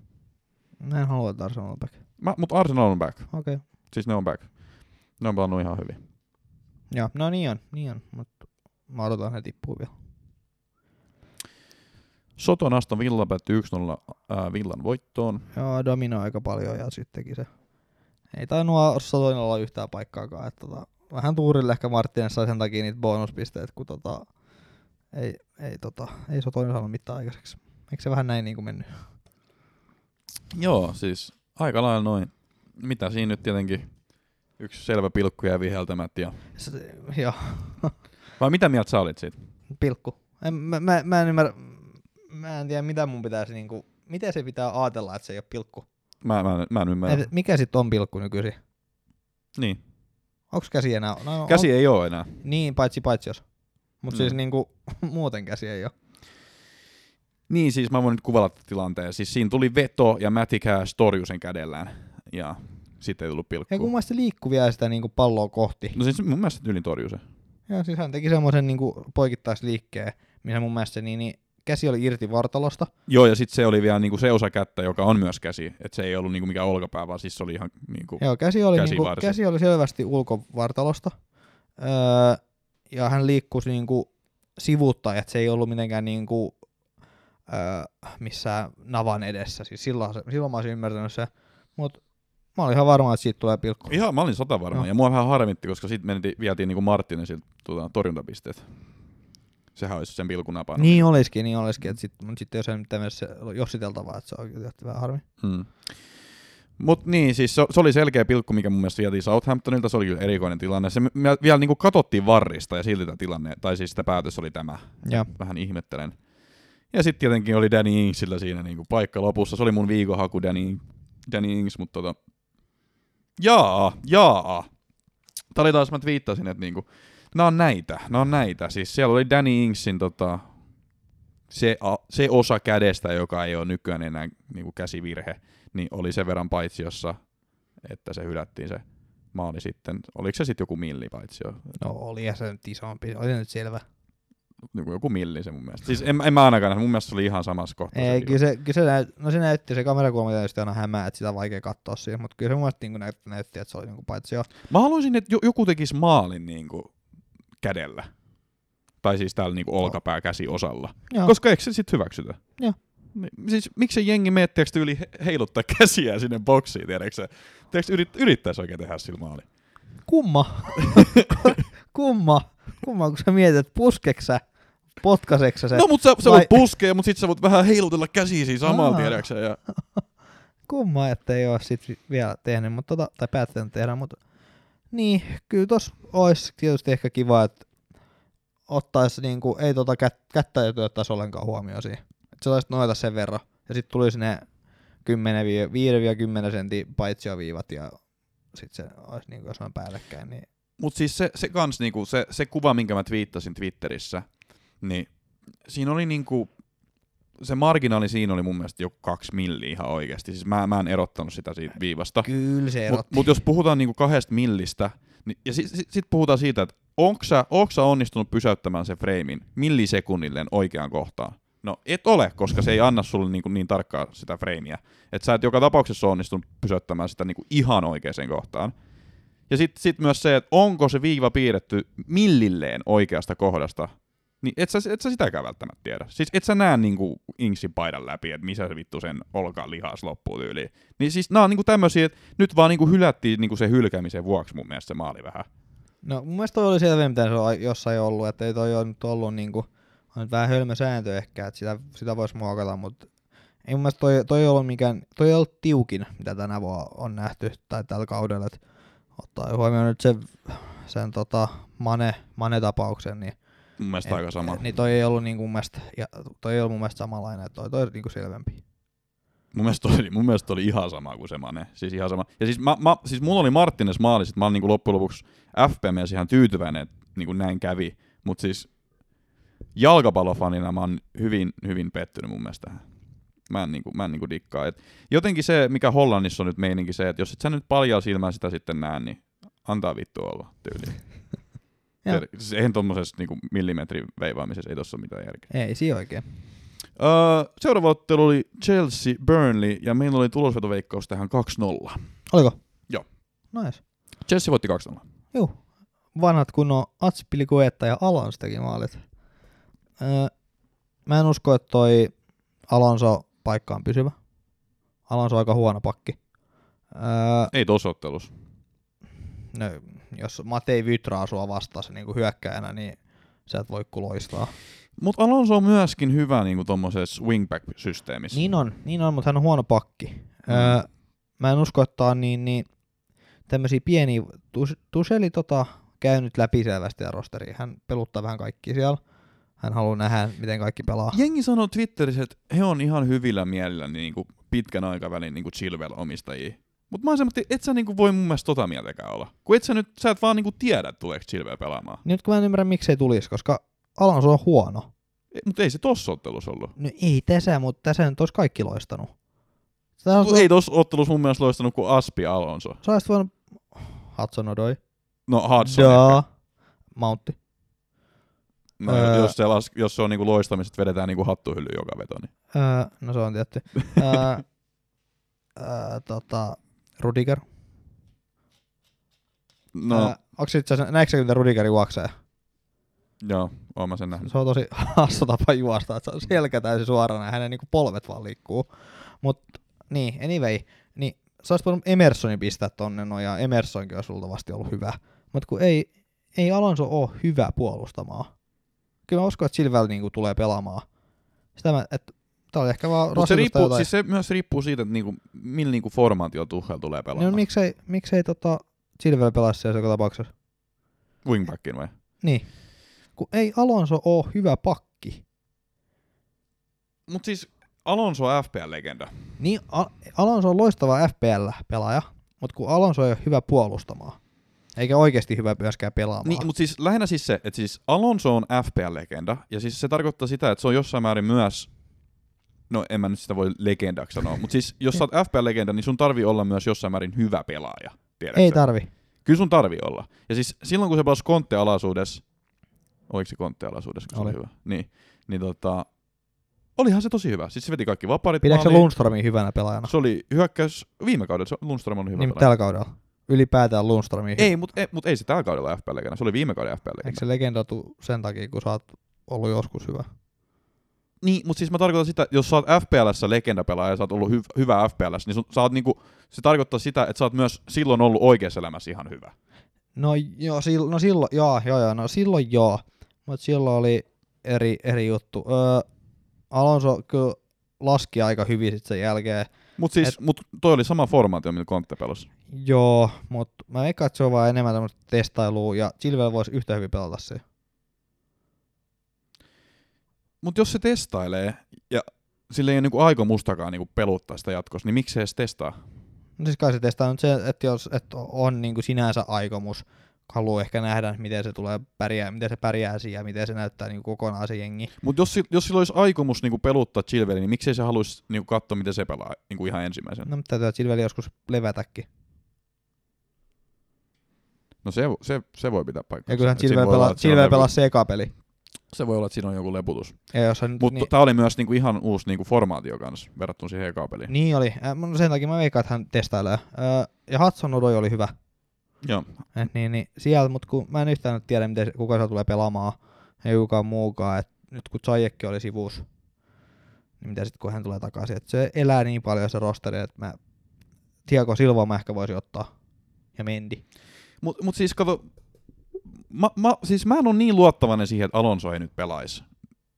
Mä en halua, että Arsenal on back. Mä, mutta Arsenal on back. Okei. Okay. Siis ne on back. Ne on pelannut ihan hyvin. Joo, no niin on, niin on. Mutta mä odotan, ne tippuu vielä. Soton Aston Villa päättyi 1-0 ää, Villan voittoon. Joo, dominoi aika paljon ja sittenkin se. Ei tainnut Sotoin olla yhtään paikkaakaan. Että tota, vähän tuurille ehkä Martínez sai sen takia niitä bonuspisteet, kun tota, ei, ei, tota, ei Sotoin saanut mitään aikaiseksi. Eikö se vähän näin niin kuin mennyt? Joo, siis aika lailla noin. Mitä siinä nyt tietenkin yksi selvä pilkku jää viheltämät. Ja... Se, joo, Vai mitä mieltä sä olit siitä? pilkku. En, mä, mä, mä, en ymmärrä, mä en tiedä mitä mun pitäisi niinku, miten se pitää ajatella, että se ei ole pilkku. Mä, mä, en- mä en ymmärrä. Et, mikä sitten on pilkku nykyisin? Niin. Onko käsi enää? No, Käsi on, ei ole enää. Niin, paitsi paitsi jos. Mutta Mm. siis niinku, muuten käsi ei ole. Niin, siis mä voin nyt tätä tilanteen. Siis siinä tuli veto ja Cash torjui sen kädellään. Ja sitten ei tullut Ja kun pilkkua. mun mielestä liikkui vielä sitä niinku palloa kohti. No siis mun mielestä yli torjui se. Ja siis hän teki semmoisen niinku poikittaisliikkeen, missä mun mielestä se niin, niin käsi oli irti vartalosta. Joo, ja sitten se oli vielä niinku se osa kättä, joka on myös käsi. Että se ei ollut niinku mikään olkapää, vaan siis se oli ihan niinku... Joo, käsi oli, Käsivarsi. niinku, käsi oli selvästi ulkovartalosta. Öö, ja hän liikkuisi niinku sivuttain, että se ei ollut mitenkään niinku, öö, missään navan edessä. Siis silloin, silloin mä olisin ymmärtänyt se. Mutta mä olin ihan varma, että siitä tulee pilkku. Ihan, mä olin sata varma. Joo. Ja mua vähän harmitti, koska sitten vietiin niinku Martinesilta tuota, torjuntapisteet. Sehän olisi sen pilkun napannut. Niin olisikin, niin olisikin. Että sit, mutta sitten jos nyt tämmöisessä jossiteltavaa, että se on kyllä vähän harmi. Hmm. Mut niin, siis se, se, oli selkeä pilkku, mikä mun mielestä vietiin Southamptonilta, se oli kyllä erikoinen tilanne. Se me vielä niinku katsottiin varrista ja silti tämä tilanne, tai siis sitä päätös oli tämä. Ja. Vähän ihmettelen. Ja sitten tietenkin oli Danny Ingsillä siinä niinku paikka lopussa. Se oli mun viikonhaku Danny, Danny Ings, mutta tota... Jaa, jaa. Tää oli taas, mä twiittasin, että niinku, nää on näitä, nää on näitä. Siis siellä oli Danny Ingsin tota, se, a, se osa kädestä, joka ei ole nykyään enää niinku käsivirhe, niin oli sen verran paitsiossa, että se hylättiin se maali sitten. Oliko se sitten joku milli paitsio? No oli ja se nyt isompi, oli nyt selvä. Joku, joku milli se mun mielestä. Siis en, en mä ainakaan mun mielestä se oli ihan samassa kohtaa. Ei, se kyllä se, kyllä se, näyt, no se näytti, se kamerakulma tietysti aina hämää, että sitä on vaikea katsoa siihen, mutta kyllä se mun mielestä niin näytti, näytti, että se oli niin paitsi jo. Mä haluaisin, että jo- joku tekisi maalin niinku kädellä. Tai siis täällä niinku olkapää käsi osalla. Joo. Koska eikö se sitten hyväksytä? Joo. Siis miksi jengi miettiäks tyyli he- heiluttaa käsiä sinne boksiin, tiedätkö? Tiedätkö yrit, yrittäisi oikein tehdä sillä maali? Kumma. kumma. Kumma, kun sä mietit, että puskeksä, potkaseksä se. No mut sä, sä vai- voit puskea, mut sit sä voit vähän heilutella käsiä siinä samalla, tiedätkö? Ja... Kumma, että ei ole sit vi- vielä tehnyt, mutta tota, tai päättänyt tehdä, mutta niin, kyllä tos olisi tietysti ehkä kiva, että ottaisi niinku, ei tota kät, kättä ei ottaisi ollenkaan huomioon siihen. Että se taisi noita sen verran. Ja sitten tulisi ne 5-10 sentin paitsioviivat ja sitten se olisi niinku jossain päällekkäin. Niin Mut siis se, se kans niinku, se, se kuva, minkä mä twiittasin Twitterissä, niin siinä oli niinku, se marginaali siinä oli mun mielestä joku kaksi milliä ihan oikeasti. Siis mä, mä en erottanut sitä siitä viivasta. kyllä se Mutta mut jos puhutaan niinku kahdesta millistä, niin, ja sitten sit, sit puhutaan siitä, että onko sä, sä onnistunut pysäyttämään sen freimin millisekunnilleen oikeaan kohtaan? No et ole, koska se ei anna sulle niinku niin tarkkaa sitä freimiä. Että sä et joka tapauksessa onnistunut pysäyttämään sitä niinku ihan oikeaan kohtaan. Ja sitten sit myös se, että onko se viiva piirretty millilleen oikeasta kohdasta niin et sä, et sä sitäkään välttämättä tiedä. Siis et sä näe niinku Inksin paidan läpi, että missä se vittu sen olkaan lihas loppuu tyyliin. Niin siis nää on niinku tämmösiä, että nyt vaan niinku hylättiin niinku se hylkäämisen vuoksi mun mielestä se maali vähän. No mun mielestä toi oli selvempi, mitä se on jossain ollut, että ei toi ole nyt ollut niinku, on nyt vähän hölmö sääntö ehkä, että sitä, sitä voisi muokata, mutta ei mun mielestä toi, toi ei ollut mikään, toi ei ollut tiukin, mitä tänä vuonna on nähty, tai tällä kaudella, että ottaa huomioon nyt sen, sen tota, Mane, Mane-tapauksen, niin, Mun mielestä en- aika sama. niin toi ei ollut niinku mun mielestä, ja toi ei ollut mun mielestä samanlainen, toi, toi oli niinku selvempi. Mun mielestä, oli, mun mielestä oli ihan sama kuin se Mane. Siis ihan sama. Ja siis, mä, mä, siis mulla oli Martines maali, sit mä olin niinku loppujen lopuksi FPM ihan tyytyväinen, että niinku näin kävi. Mutta siis jalkapallofanina mä oon hyvin, hyvin pettynyt mun mielestä tähän. Mä en, niinku, mä en niinku dikkaa. Et jotenkin se, mikä Hollannissa on nyt meininki se, että jos et sä nyt paljon silmää sitä sitten näe, niin antaa vittu olla tyyliin. Joo. Ter- siis eihän tommosessa niinku millimetrin veivaamisessa ei tossa ole mitään järkeä. Ei, siinä oikein. Öö, seuraava ottelu oli Chelsea Burnley ja meillä oli tulosvetoveikkaus tähän 2-0. Oliko? Joo. Nice. Chelsea voitti 2-0. Juu. Vanhat kunnon Atspilikuetta ja Alonso teki maalit. Öö, mä en usko, että toi Alonso paikka on pysyvä. Alonso on aika huono pakki. Öö, Ei tossa ottelussa. no, jos Matei Vytraa sua vastasi niin kuin hyökkäjänä, niin sä et voi kuloistaa. Mutta Alonso on myöskin hyvä niinku tommosessa wingback-systeemissä. Niin on, niin on, mutta hän on huono pakki. Öö, mä en usko, että on niin, niin tämmöisiä pieniä, Tus- Tuseli tota, käynyt läpi selvästi ja rosteri. Hän peluttaa vähän kaikki siellä. Hän haluaa nähdä, miten kaikki pelaa. Jengi sanoo Twitterissä, että he on ihan hyvillä mielillä niinku pitkän aikavälin niinku Chilwell-omistajia. Mutta mä oon semmoinen, että et sä niinku voi mun mielestä tota mieltäkään olla. Kun et sä nyt, sä et vaan niinku tiedä, että tuleeko Chilwell pelaamaan. Nyt kun mä en ymmärrä, miksei tulisi, koska Alonso on huono. Mutta ei se tossa ottelussa ollut. No ei tässä, mutta tässä nyt olisi kaikki loistanut. Olisit, Mut ei tossa ottelussa mun mielestä loistanut kuin Aspi Alonso. sä olisit voinut... Hudson Odoi. No Hudson. Da. Mountti. No, Öö. jos, se las, jos se on niinku loistamista, vedetään niinku hattuhylly joka veto, niin. Öö, no se on tietty. öö, öö, tota, Rudiger. No, Öö, onks itse asiassa, näetkö sä, mitä Rudiger juoksee? joo, oon mä sen nähnyt. Se on tosi hassu tapa juosta, että se on selkä täysin suorana ja hänen niinku polvet vaan liikkuu. Mut niin, anyway, niin sä olisit voinut Emersonin pistää tonne no ja Emersonkin olisi luultavasti ollut hyvä. Mut kun ei, ei Alonso ole hyvä puolustamaan. Kyllä mä uskon, että Silvel niinku tulee pelaamaan. Sitä mä, että tää oli ehkä vaan Mutta se, riippuu, jotain. siis se myös riippuu siitä, että niinku, millä niinku formaatio Tuchel tulee pelaamaan. no, miksei, miksei tota Silvel pelaa siellä joka tapauksessa? Wingbackin vai? Niin. Kun ei Alonso ole hyvä pakki. Mut siis Alonso on FPL-legenda. Niin, Al- Alonso on loistava FPL-pelaaja, mutta kun Alonso ei ole hyvä puolustamaan, eikä oikeasti hyvä myöskään pelaamaan. Niin, mutta siis lähinnä siis se, että siis Alonso on FPL-legenda, ja siis se tarkoittaa sitä, että se on jossain määrin myös, no en mä nyt sitä voi legendaksi sanoa, mutta siis jos sä oot FPL-legenda, niin sun tarvii olla myös jossain määrin hyvä pelaaja. Tiedätkö? ei tarvi. Kyllä sun tarvii olla. Ja siis silloin kun se pelasi konttealaisuudessa, oliko se konttealaisuudessa, kun se oli Oli. hyvä? Niin, niin tota, olihan se tosi hyvä. Siis se veti kaikki vaparit Pidätkö maaliin. Lundströmin hyvänä pelaajana? Se oli hyökkäys viime kaudella, se Lundström on hyvä niin, pelaaja. tällä kaudella. Ylipäätään Lundströmin Ei, mutta ei, mut ei se tällä kaudella FPL legenda, se oli viime kauden FPL Eikö legenda. se legendatu sen takia, kun sä oot ollut joskus hyvä? Niin, mutta siis mä tarkoitan sitä, että jos sä oot FPLssä legendapelaaja ja sä oot ollut hy- hyvä FPLssä, niin sun, sä oot niinku, se tarkoittaa sitä, että sä oot myös silloin ollut oikeassa elämässä ihan hyvä. No joo, silloin, no silloin, joo, joo, joo, no silloin joo, mutta silloin oli eri, eri juttu. Öö, Alonso kyllä laski aika hyvin sit sen jälkeen. Mutta siis, Et- mut toi oli sama formaatio, millä Conte pelasi. Joo, mutta mä se on vaan enemmän tämmöistä testailua, ja Chilwell voisi yhtä hyvin pelata se. Mutta jos se testailee ja sillä ei ole niinku aikomustakaan niinku peluttaa sitä jatkossa, niin miksi se edes testaa? No siis kai se testaa nyt se, että jos että on niin kuin sinänsä aikomus, haluaa ehkä nähdä, miten se tulee pärjää, miten se pärjää ja miten se näyttää niin kuin kokonaan se jengi. Mutta jos, jos sillä olisi aikomus niinku peluttaa Chilwellia, niin miksei se haluaisi niinku katsoa, miten se pelaa niinku ihan ensimmäisenä? No mutta täytyy joskus levätäkin. No se, se, se voi pitää paikkaa. Ja kyllähän Chilwell pelaa, pelaa se eka peli. Se voi olla, että siinä on joku leputus. Mutta niin, tämä oli myös niinku ihan uusi niinku formaatio kanssa verrattuna siihen ekaan peliin. niin oli. Äh, no sen takia mä veikkaan, että hän testailee. Äh, ja Hudson Odoi oli hyvä. Joo. Et niin, niin siellä, mutta kun mä en yhtään nyt tiedä, miten, kuka se tulee pelaamaan. ei kukaan muukaan. Et nyt kun Zajekki oli sivus, niin mitä sitten kun hän tulee takaisin. Et se elää niin paljon se rosteri, että mä Tiago Silva mä ehkä voisin ottaa. Ja Mendi. Mut, mut siis kato, mä, mä, siis mä en ole niin luottavainen siihen, että Alonso ei nyt pelaisi.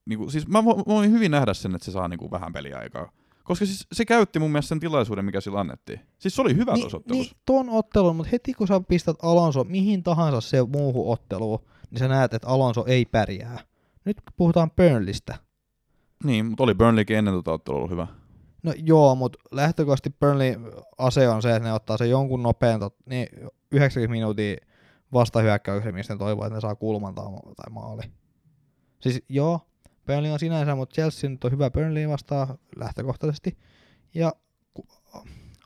Niinku, siis mä vo- voin hyvin nähdä sen, että se saa niinku vähän peliaikaa. Koska siis se käytti mun mielestä sen tilaisuuden, mikä sillä annettiin. Siis se oli hyvä tuossa niin, ottelussa. tuon ottelun, mutta heti kun sä pistät Alonso mihin tahansa se muuhun otteluun, niin sä näet, että Alonso ei pärjää. Nyt kun puhutaan Burnleystä. Niin, mutta oli Burnleykin ennen tuota ottelua ollut hyvä. No joo, mutta lähtökohtaisesti Burnley ase on se, että ne ottaa se jonkun nopean, niin 90 minuuttia vastahyökkäyksen, mistä ne toivoo, että ne saa kulman tai, ma- tai maali. Siis joo, Burnley on sinänsä, mutta Chelsea nyt on hyvä Burnley vastaan lähtökohtaisesti. Ja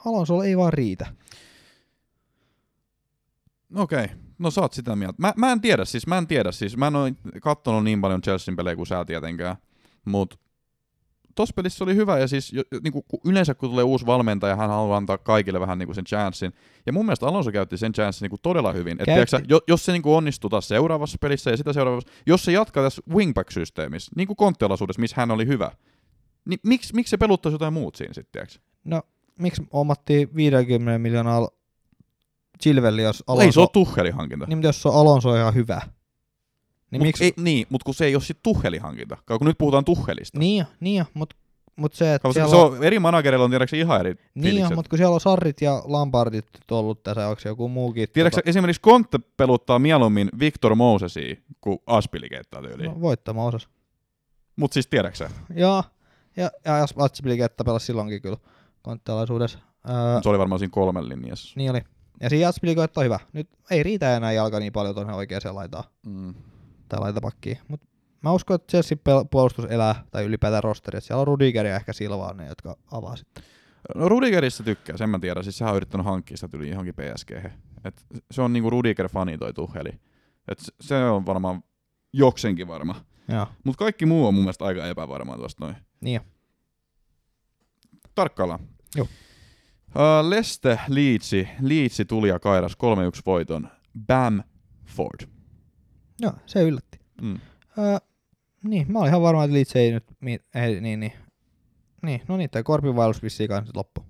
Alonsolla ei vaan riitä. Okei, no sä oot sitä mieltä. Mä, mä en tiedä, siis mä en tiedä, siis mä en ole kattonut niin paljon Chelsean pelejä kuin sä tietenkään, mutta tossa pelissä oli hyvä, ja siis jo, niinku, kun yleensä kun tulee uusi valmentaja, hän haluaa antaa kaikille vähän niinku sen chanssin, ja mun mielestä Alonso käytti sen chanssin niinku todella hyvin. Et Käytti. tiedätkö, sä, jo, jos se niinku onnistuu taas seuraavassa pelissä ja sitä seuraavassa, jos se jatkaa tässä wingback-systeemissä, niin kuin konttialaisuudessa, missä hän oli hyvä, niin miksi, miksi se peluttaisi jotain muut siinä sitten? No, miksi omattiin 50 miljoonaa Chilvelli, jos Alonso... Ei se ole Tuchelin hankinta. niin, jos se on Alonso ihan hyvä. Niin mut miksi? ei, niin, mutta kun se ei ole sitten Tuchelin hankinta. Kun nyt puhutaan Tuchelista. Niin niin mutta mut se, että siellä se on, on, eri managereilla on tiedätkö ihan eri niin mutta kun siellä on Sarrit ja Lampardit ollut tässä, onko se joku muukin? Tiedätkö, esimerkiksi Conte peluttaa mieluummin Victor Mosesia kuin Aspiligettaa tyyliin. No. voittama osas. Mutta siis tiedätkö sä? Joo, ja, ja Atsipliketta pelasi silloinkin kyllä konttialaisuudessa. Öö, Se oli varmaan siinä kolmen linjassa. niin oli. Ja siinä Atsipliketta on hyvä. Nyt ei riitä enää jalka niin paljon tuonne oikeaan laitaan Mm. Tai laitapakkiin. Mutta mä uskon, että Chelsea puolustus elää, tai ylipäätään rosteri. että Siellä on Rudiger ja ehkä Silva on ne, jotka avaa sitten. No Rudigerista tykkää, sen mä tiedän. Siis sehän on yrittänyt hankkia sitä yli johonkin PSG. Et se on niinku Rudiger-fani toi Tuheli. Et se- on varmaan joksenkin varma. Mutta kaikki muu on mun mielestä aika epävarmaa tuosta noin. niin. Tarkkaillaan. Joo. Uh, Leste Leedsi. Leedsi tuli ja kairas 3-1 voiton. Bamford. Joo, se yllätti. Mm. Öö, niin, mä olin ihan varma, että Leeds ei nyt, ei, niin, niin. Niin, no niin, toi korpivaellus vissiin kanssa nyt loppu.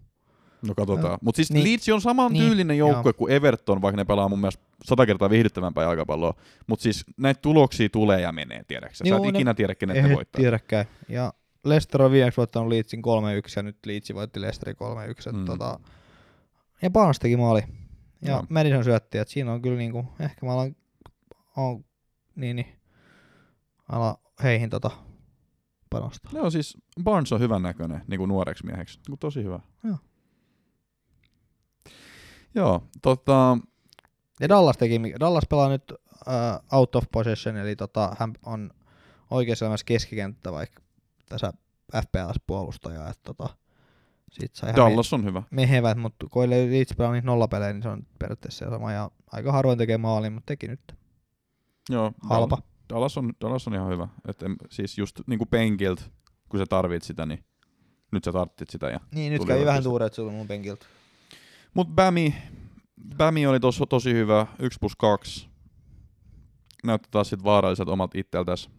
No katsotaan. Joo. Mutta siis Niin. Leeds on saman Niin, tyylinen joukkue kuin Everton, vaikka ne pelaa mun mielestä sata kertaa viihdyttävämpää jalkapalloa. Mutta siis näitä tuloksia tulee ja menee, tiedäksä. Sä Joo, et ne- ikinä tiedä, kenet ne voittaa. tiedäkään. Ja Leicester on viimeksi voittanut Leedsin 3-1 ja nyt Leeds voitti Leicesterin 3-1. Mm. Tota, ja Barnes teki maali. Ja Joo. Madison syötti, että siinä on kyllä niinku, ehkä mä alan, on, niin, niin, ala heihin tota panostaa. Joo, siis Barnes on hyvän näköinen niin kuin nuoreksi mieheksi. Niin kuin tosi hyvä. Joo. Joo, tota, Ja Dallas teki, Dallas pelaa nyt uh, out of possession, eli tota, hän on oikeassa elämässä keskikenttä, vaikka tässä FPS-puolustaja, että tota, sit sai Dallas on hyvä. me- mehevät, mutta kun ei Leeds pelaa niitä nollapelejä, niin se on periaatteessa sama, ja aika harvoin tekee maalin, mutta teki nyt. Joo, Halpa. Dallas on, Dallas on ihan hyvä. Et en, siis just niin kuin penkiltä, kun sä tarvit sitä, niin nyt sä tarvitsit sitä. Ja... Niin, nyt kävi vähän tuureet sulla mun penkiltä. Mut Bämi, Bämi oli tos, tosi hyvä, 1 plus 2. Näyttää taas sit vaaralliset omat itseltäs.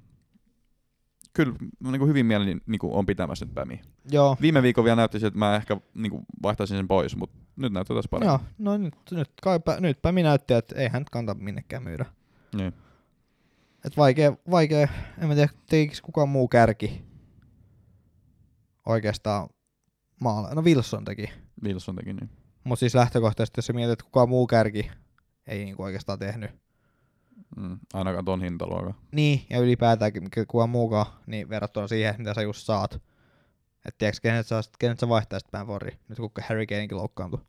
Kyllä niin kuin hyvin mielin niin kuin on pitämässä nyt Bämi. Joo, Viime viikon vielä näytti että mä ehkä niin kuin vaihtaisin sen pois, mutta nyt näyttää taas paremmin. joo, no nyt, nyt kaipa, nytpä minä näytti, että ei hän nyt kannata minnekään myydä. Niin. Et vaikea, vaikea, en mä tiedä, tekikö kukaan muu kärki oikeastaan maalla. No Wilson teki. Wilson teki niin. Mutta siis lähtökohtaisesti, jos sä mietit, että kukaan muu kärki ei niinku oikeastaan tehnyt. Mm, ainakaan ton hintaluokan. Niin, ja ylipäätäänkin mikä kukaan muukaan, niin verrattuna siihen, mitä sä just saat. Että tiedätkö, kenet sä, kenet sä vaihtaisit Bamfordi, nyt kun Harry Kanekin loukkaantui.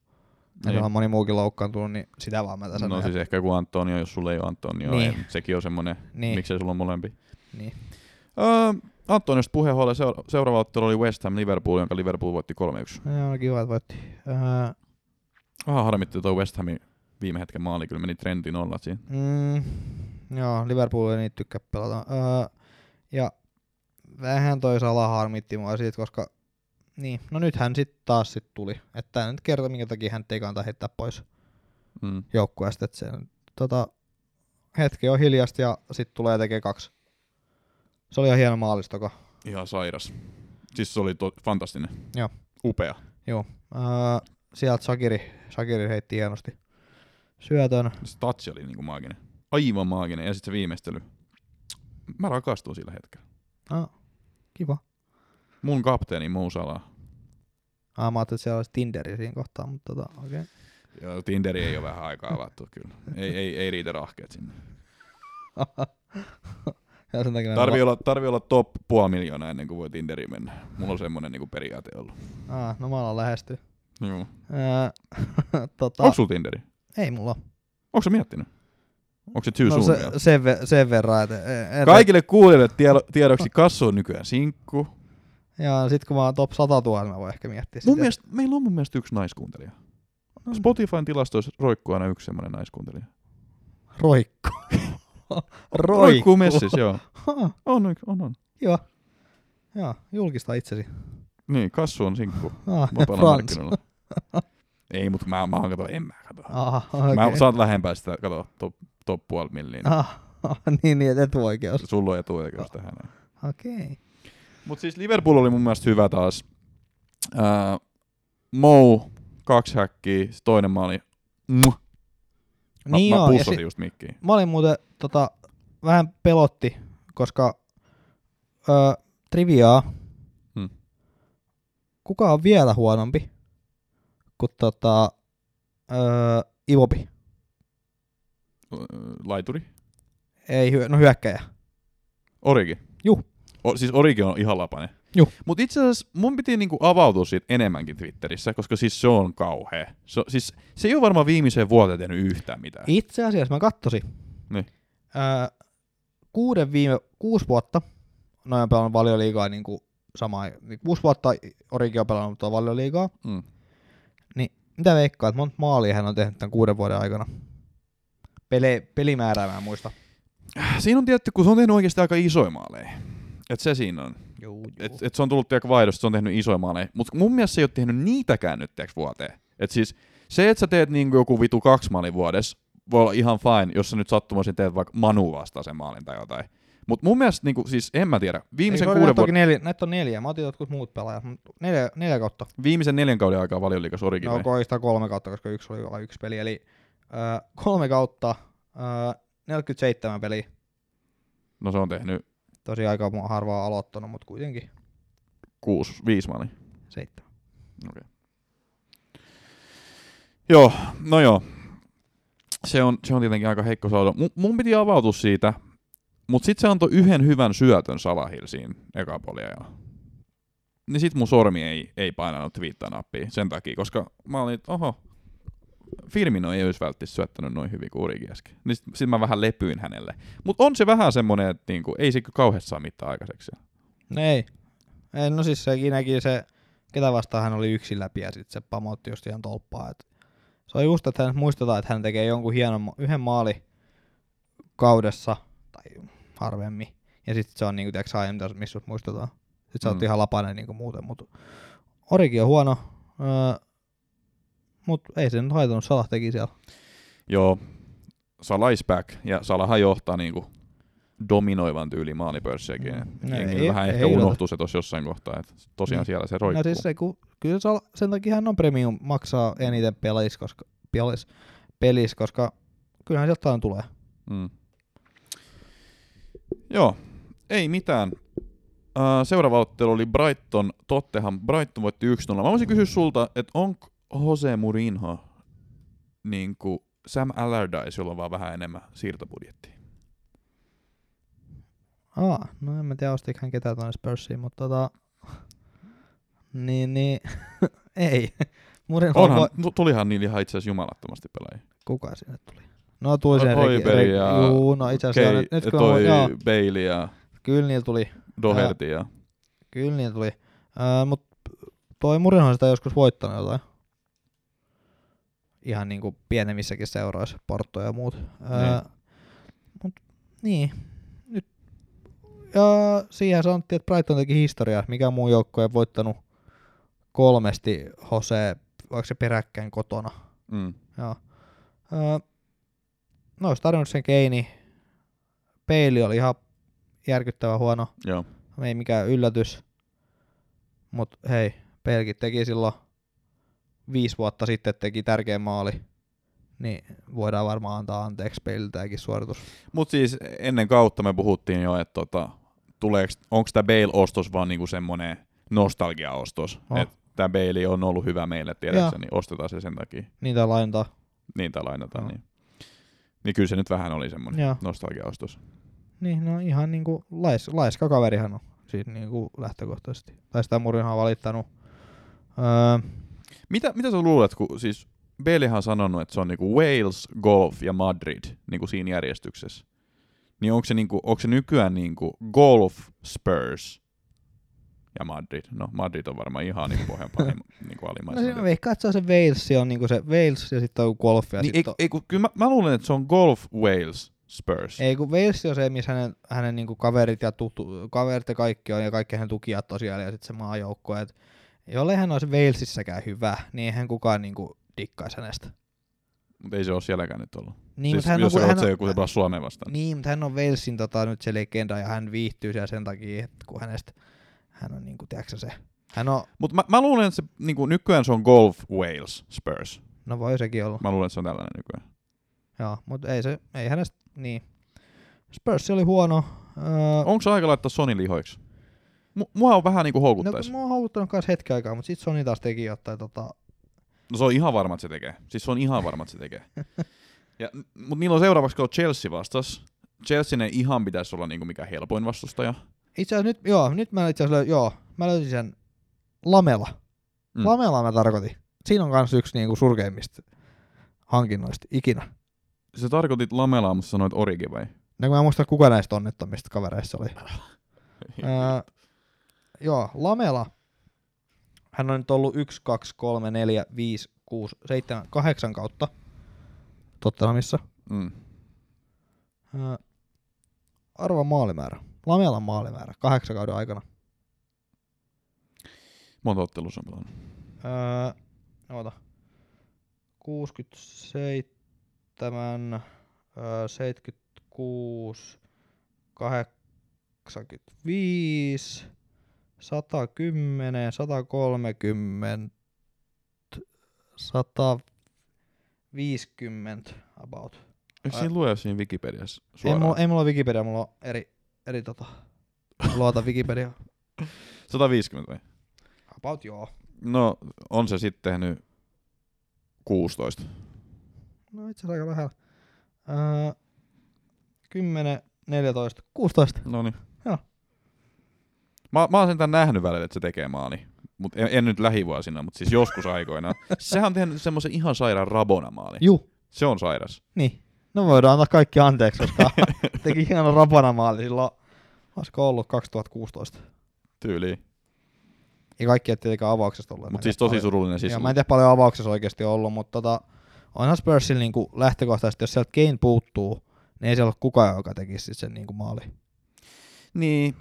Niin. niin. moni muukin loukkaantunut, niin sitä vaan mä tässä No siis ehkä joku Antonio, jos sulla ei ole Antonio, Niin. niin. ei, sekin on semmonen, Niin. niin. miksei sulla on molempi. Niin. Öö, Antoniosta puheen seura- seuraava ottelu oli West Ham Liverpool, jonka Liverpool voitti 3-1. Joo, kiva, että voitti. Öö, Vähän harmitti tuo West Hamin viime hetken maali, kyllä meni Trentin olla siinä. mm, joo, Liverpool ei niitä tykkää pelata. Öö, ja vähän toi Salah harmitti mua siitä, koska niin, no nyt hän sitten taas sit tuli. Että tää nyt kertoo, minkä takia hän ei kannata heittää pois Mm. joukkueesta. Että se tota, hetki on hiljasta ja sitten tulee tekee kaksi Se oli ihan hieno maalistoko. Ihan sairas. Siis se oli to- fantastinen. Joo. Upea. Joo. Öö, sieltä Shakiri, Shakiri heitti hienosti syötön. Se touch oli niinku maaginen. Aivan maaginen. Ja sitten se viimeistely. Mä rakastuin sillä hetkellä. Ah, kiva. Mun kapteeni Mo Salah. Ah, mä ajattelin, että siellä olisi Tinderi siinä kohtaa, mutta tota, okei. Okay. Ja Tinderi ei ole vähän aikaa avattu kyllä. Ei, ei, ei riitä rahkeet sinne. ja sen takia Tarvii olla, tarvii olla top puoli miljoonaa ennen kuin voi Tinderiin mennä. Mulla on semmonen niinku periaate ollut. Ah, no mä alan lähestyä. Joo. Tota, Onko sulla Tinderi? ei mulla. Onko sä miettinyt? Onko se too No se, sen, ve, sen verran, että... En, Kaikille kuulijoille tiedo, tiedoksi Kassu on nykyään sinkku. Ja sit kun mä oon top 100 000, mä voin ehkä miettiä Mun sitä. mielestä, meillä on mun mielestä yksi naiskuuntelija. No. Spotifyn tilastoissa roikkuu aina yksi semmoinen naiskuuntelija. Roikku. Roikkuu Roikku. messissä, joo. Ha, On, on, on. Joo. Joo, julkista itsesi. Niin, Kassu on sinkku Ah, markkinoilla. Ei, mutta mä, mä kato, en mä kato. Aha, Okay. Mä saat lähempää sitä, kato, top, top puoli milliin. Ah, ah, niin, niin, etuoikeus. Sulla on etuoikeus tähän. näin. Okei. Mut siis Liverpool oli mun mielestä hyvä taas. Ää, Mo, kaksi häkkiä, toinen maali. Mä, Niin mä ja pussasin si- just mikkiin. mä olin muuten tota, vähän pelotti, koska ö, triviaa, Hmm. kuka on vielä huonompi kuin tota, ö, Ivopi? Laituri. Ei, hyö, no hyökkäjä. Origi. Juh. O, siis Origi on ihan lapanen. Juh. Mut itse asiassa mun piti niinku avautua siitä enemmänkin Twitterissä, koska siis se on kauhea. Se, siis, se ei ole varmaan viimeiseen vuoteen tehnyt yhtään mitään. Itse asiassa mä kattosin. Niin. Ö, kuuden viime, kuusi vuotta, noin on pelannut valioliigaa niin kuin sama, niin kuusi vuotta Origi on pelannut tuota valioliigaa. Mm. Mitä veikkaa, että monta maalia hän on tehnyt tämän kuuden vuoden aikana? Pele, pelimäärää mä en muista. Siinä on tietty, kun se on tehnyt oikeasti aika isoja maaleja. Et se siinä on. Juu, juu. Et, et se on tullut tiedäkö vaihdosta, se on tehnyt isoja maaleja. Mutta mun mielestä se ei ole tehnyt niitäkään nyt tiedäkö, vuoteen. Et siis se, että sä teet niinku joku vitu kaksi maalin vuodessa, voi olla ihan fine, jos sä nyt sattumoisin teet vaikka Manu vastaisen maalin tai jotain. Mutta mun mielestä, niinku, siis en mä tiedä, viimeisen, Eikö kuuden näitä, vuoden, neljä, näitä on neljä, mä otin jotkut muut pelaajat, mutta neljä, neljä kautta. viimeisen neljän kauden aikaa valioliikas Origi No koista kolme kautta, koska yksi oli vain yksi peli. Eli ö, kolme kautta, ö, 47 peliä. No se on tehnyt Tosi aika harvaa aloittanut, mutta kuitenkin kuusi, viisi maalia. seitsemän. Okay. Joo, no joo. Se on, se on tietenkin aika heikko sauda. Mun, mun piti avautua siitä, mutta sitten se antoi yhden hyvän syötön Salahil siinä eka polia. Ja... Niin sit mun sormi ei, ei painanut twiittaa-nappia sen takia, koska mä olin, että oho, Firmino ei olisi välttämättä syöttänyt noin hyvin kuin Origi äsken. Niin sit, sit mä vähän lepyin hänelle. Mutta on se vähän semmonen, että niinku, ei se kauheasti saa mitään aikaiseksi. No ei. ei. No siis se näki se, ketä vastaan hän oli yksin läpi ja sitten se pamotti just ihan tolppaa. Et se on just, että hän muistetaan, että hän tekee jonkun hienon, yhden maali kaudessa, tai harvemmin. Ja sitten se on niinku, aina, mitä- missä muistetaan. Sitten sä oot Mm. ihan lapainen niinku muuten, mutta Origi on huono, öö, mutta ei se nyt haitannut, Salah teki siellä. Joo, Salah is back, ja Salahan johtaa niinku dominoivan tyyli maalipörssejäkin. Mm. No Jengi ei- vähän ei ehkä yllätä. unohtuu se tuossa jossain kohtaa, että tosiaan Niin. siellä se roikkuu. No siis se, kun, kyllä Sal- sen takia hän on premium, maksaa eniten pelis, koska, pelis, pelis, koska kyllähän sieltä aina tulee. Mm. Joo, ei mitään. Seuraava ottelu oli Brighton, Tottenham. Brighton voitti 1-0. Mä voisin kysyä sulta, että onko Jose Mourinho niin kuin Sam Allardyce, jolla on vaan vähän enemmän siirtobudjettia? Aa, no en mä tiedä ostiko hän ketään tuonne Spursiin, mutta tota... Niin, niin, ei. Murin Onhan, voi... tu- tulihan niillä ihan itse asiassa jumalattomasti pelaajia. Kuka sinne tuli? No tuli No, se Hoiberg ja Juu, no itse asiassa Kei, nyt, kun toi joo, Bailey ja kyllä niillä tuli. Doherty ja... Kyllä niillä tuli. Äh, mut toi Murinhan sitä joskus voittanut jotain. Ihan niinku pienemmissäkin seuroissa, Porto ja muut. Äh, mut niin. Nyt. Ja siihen sanottiin, että Brighton teki historiaa. Mikä muu joukko ei voittanut kolmesti Jose, vaikka se peräkkäin kotona. Mm. Joo. Öö, no olisi tarjonnut sen Keini. Peili oli ihan, järkyttävän huono. Joo. Ei mikään yllätys. Mut hei, Pelkit teki silloin viisi vuotta sitten teki tärkeä maali. Niin voidaan varmaan antaa anteeksi Peilille tämäkin suoritus. Mutta siis ennen kautta me puhuttiin jo, että tota, onko tämä Bale-ostos vaan niinku semmoinen nostalgia-ostos. Oh. Että tämä Bale on ollut hyvä meille, tiedätkö, niin ostetaan se sen takia. Niitä laintaa. Niin tai lainataan, Joo. niin. Niin kyllä se nyt vähän oli semmoinen nostalgia-ostos. Niin, no ihan niinku lais, laiska kaverihan on siinä niinku lähtökohtaisesti. Tai sitä Murinhan on valittanut. Öö, Mitä, mitä sä luulet, kun siis Balehan on sanonut, että se on niinku Wales, Golf ja Madrid niinku siinä järjestyksessä. Niin onko se, niinku, onko se nykyään niinku Golf, Spurs ja Madrid? No Madrid on varmaan ihan niinku pohjanpaa niinku no alimaisena. se veikkaa, että se on se Wales, on niinku se Wales ja sitten on golf ja niin, sitten ei, ei, kun, kyllä mä, mä, luulen, että se on Golf, Wales, Spurs. Ei, kun Wales on se, missä hänen, hänen niinku kaverit ja tuttu, kaverit ja kaikki on, ja kaikki hänen tukijat tosiaan, ja sitten se maajoukko. Et jollei hän olisi Walesissäkään hyvä, niin eihän kukaan niinku dikkaisi hänestä. Mutta ei se ole sielläkään nyt ollut. Niin, siis hän jos on, hän se on, joku se pelaa Suomeen vastaan. niin, mutta hän on Walesin tota, nyt se legenda, ja hän viihtyy siellä sen takia, että kun hänestä, hän on niinku, tiedätkö se, hän on, Mutta mä, mä, luulen, että se, niinku, nykyään se on Golf, Wales, Spurs. no voi sekin olla, Mä luulen, että se on tällainen nykyään. joo, mutta ei se, ei hänestä, niin. Spurs oli huono. Öö, Onko se aika laittaa Sony lihoiksi? Mu- mua on vähän niinku no, houkuttais. mä oon houkuttanut kanssa hetken aikaa, mutta sit Sony taas teki jotain tota, No se on ihan varma, että se tekee. Siis se on ihan varma, että se tekee. Ja, mut niillä on seuraavaksi, kun on Chelsea vastas. Chelsea ei ihan pitäisi olla niinku mikä helpoin vastustaja. Itse asiassa nyt, joo, nyt mä itse asiassa, joo, mä löysin sen Lamela. Mm. Lamela mä tarkoitin. Siinä on kans yksi niinku surkeimmista hankinnoista ikinä. Se tarkoitit Lamelaa, mutta sanoit Origi vai? No mä en muista kuka näistä onnettomista kavereista oli. Öö, joo, Lamela. Hän on nyt ollut 1, 2, 3, 4, 5, 6, 7, 8 kautta Tottenhamissa. mm. Öö, arva maalimäärä. Lamelan maalimäärä kahdeksan kauden aikana. Monta ottelussa on pelannut. Öö, oota. 67, öö, 76, 85, 110, 130, 150 about. Eikö siinä lue siinä Wikipediassa Ei suoraan? mulla, ei mulla ole Wikipedia, mulla on eri, eri tota, luota Wikipedia. 150 vai? About joo. No, on se sitten tehnyt 16. No itse asiassa aika lähellä. Öö, 10, 14, 16. No niin. Mä, mä oon sentään nähnyt välillä, että se tekee maali. Mutta en, en, nyt lähivuosina, mutta siis joskus aikoinaan. Sehän on tehnyt semmoisen ihan sairaan rabona maali. Ju, Se on sairas. niin. No voidaan antaa kaikki anteeksi, koska teki hienon rapana maali silloin, olisiko ollut 2016. Tyyliin. Ja kaikki ei tietenkään avauksesta ollut. Mutta siis tosi paljon- surullinen siis. Joo, mä en tiedä paljon avauksessa oikeasti ollut, mutta tota, onhan Spursilla niinku lähtökohtaisesti, jos sieltä Kane puuttuu, niin ei siellä ole kukaan, joka tekisi sen niinku maali. Niin.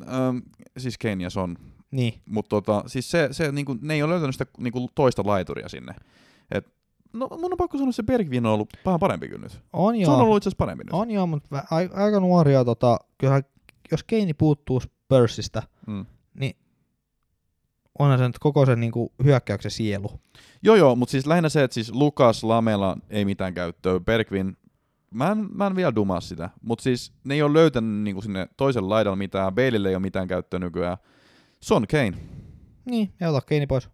Öm, siis Kane ja Son. Niin, Mutta tota, siis se, se niinku, ne ei ole löytänyt sitä niinku, toista laituria sinne. Et, no mun on pakko sanoa, että se Bergvin on ollut vähän parempi kyllä nyt. on Se joo. on ollut itse asiassa parempi nyt. On joo, mutta aika nuoria, tota, kyllähän, jos Keini puuttuu Spursista, Mm. niin onhan se nyt koko sen niinku hyökkäyksen sielu. Joo joo, mutta siis lähinnä se, että siis Lukas, Lamela ei mitään käyttöä, Bergvin, mä en, mä en vielä dumaa sitä, mutta siis ne ei ole löytänyt niinku sinne toisen laidalla mitään, Baleille ei ole mitään käyttöä nykyään. Son Kane. Niin, ja ota Keini pois.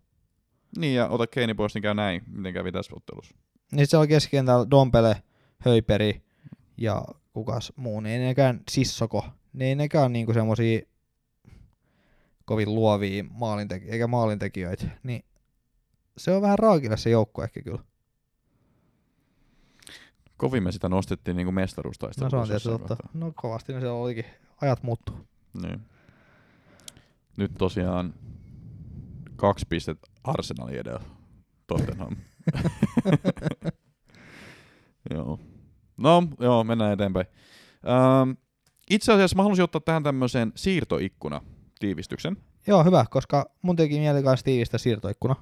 Niin, ja ota Kane pois, niin käy näin, miten kävi tässä ottelussa. Niin siellä on keskikentällä Dompele, Höyperi ja kukas muu, niin ei nekään Sissoko. Ne ei nekään niinku semmosia kovin luovia maalintekijöitä, eikä maalintekijöitä. Niin se on vähän raakille se joukko ehkä kyllä. Kovin me sitä nostettiin niinku No mestaruustaistelua. se on tietysti totta. No kovasti ne siellä olikin. Ajat muuttuu. Niin. Nyt tosiaan kaksi pistettä Arsenalin edellä. Tottenham. joo. No, joo, mennään eteenpäin. Ähm, itse asiassa mä haluaisin ottaa tähän tämmöisen siirtoikkuna tiivistyksen. Joo, hyvä, koska mun teki mieli kanssa tiivistä siirtoikkuna.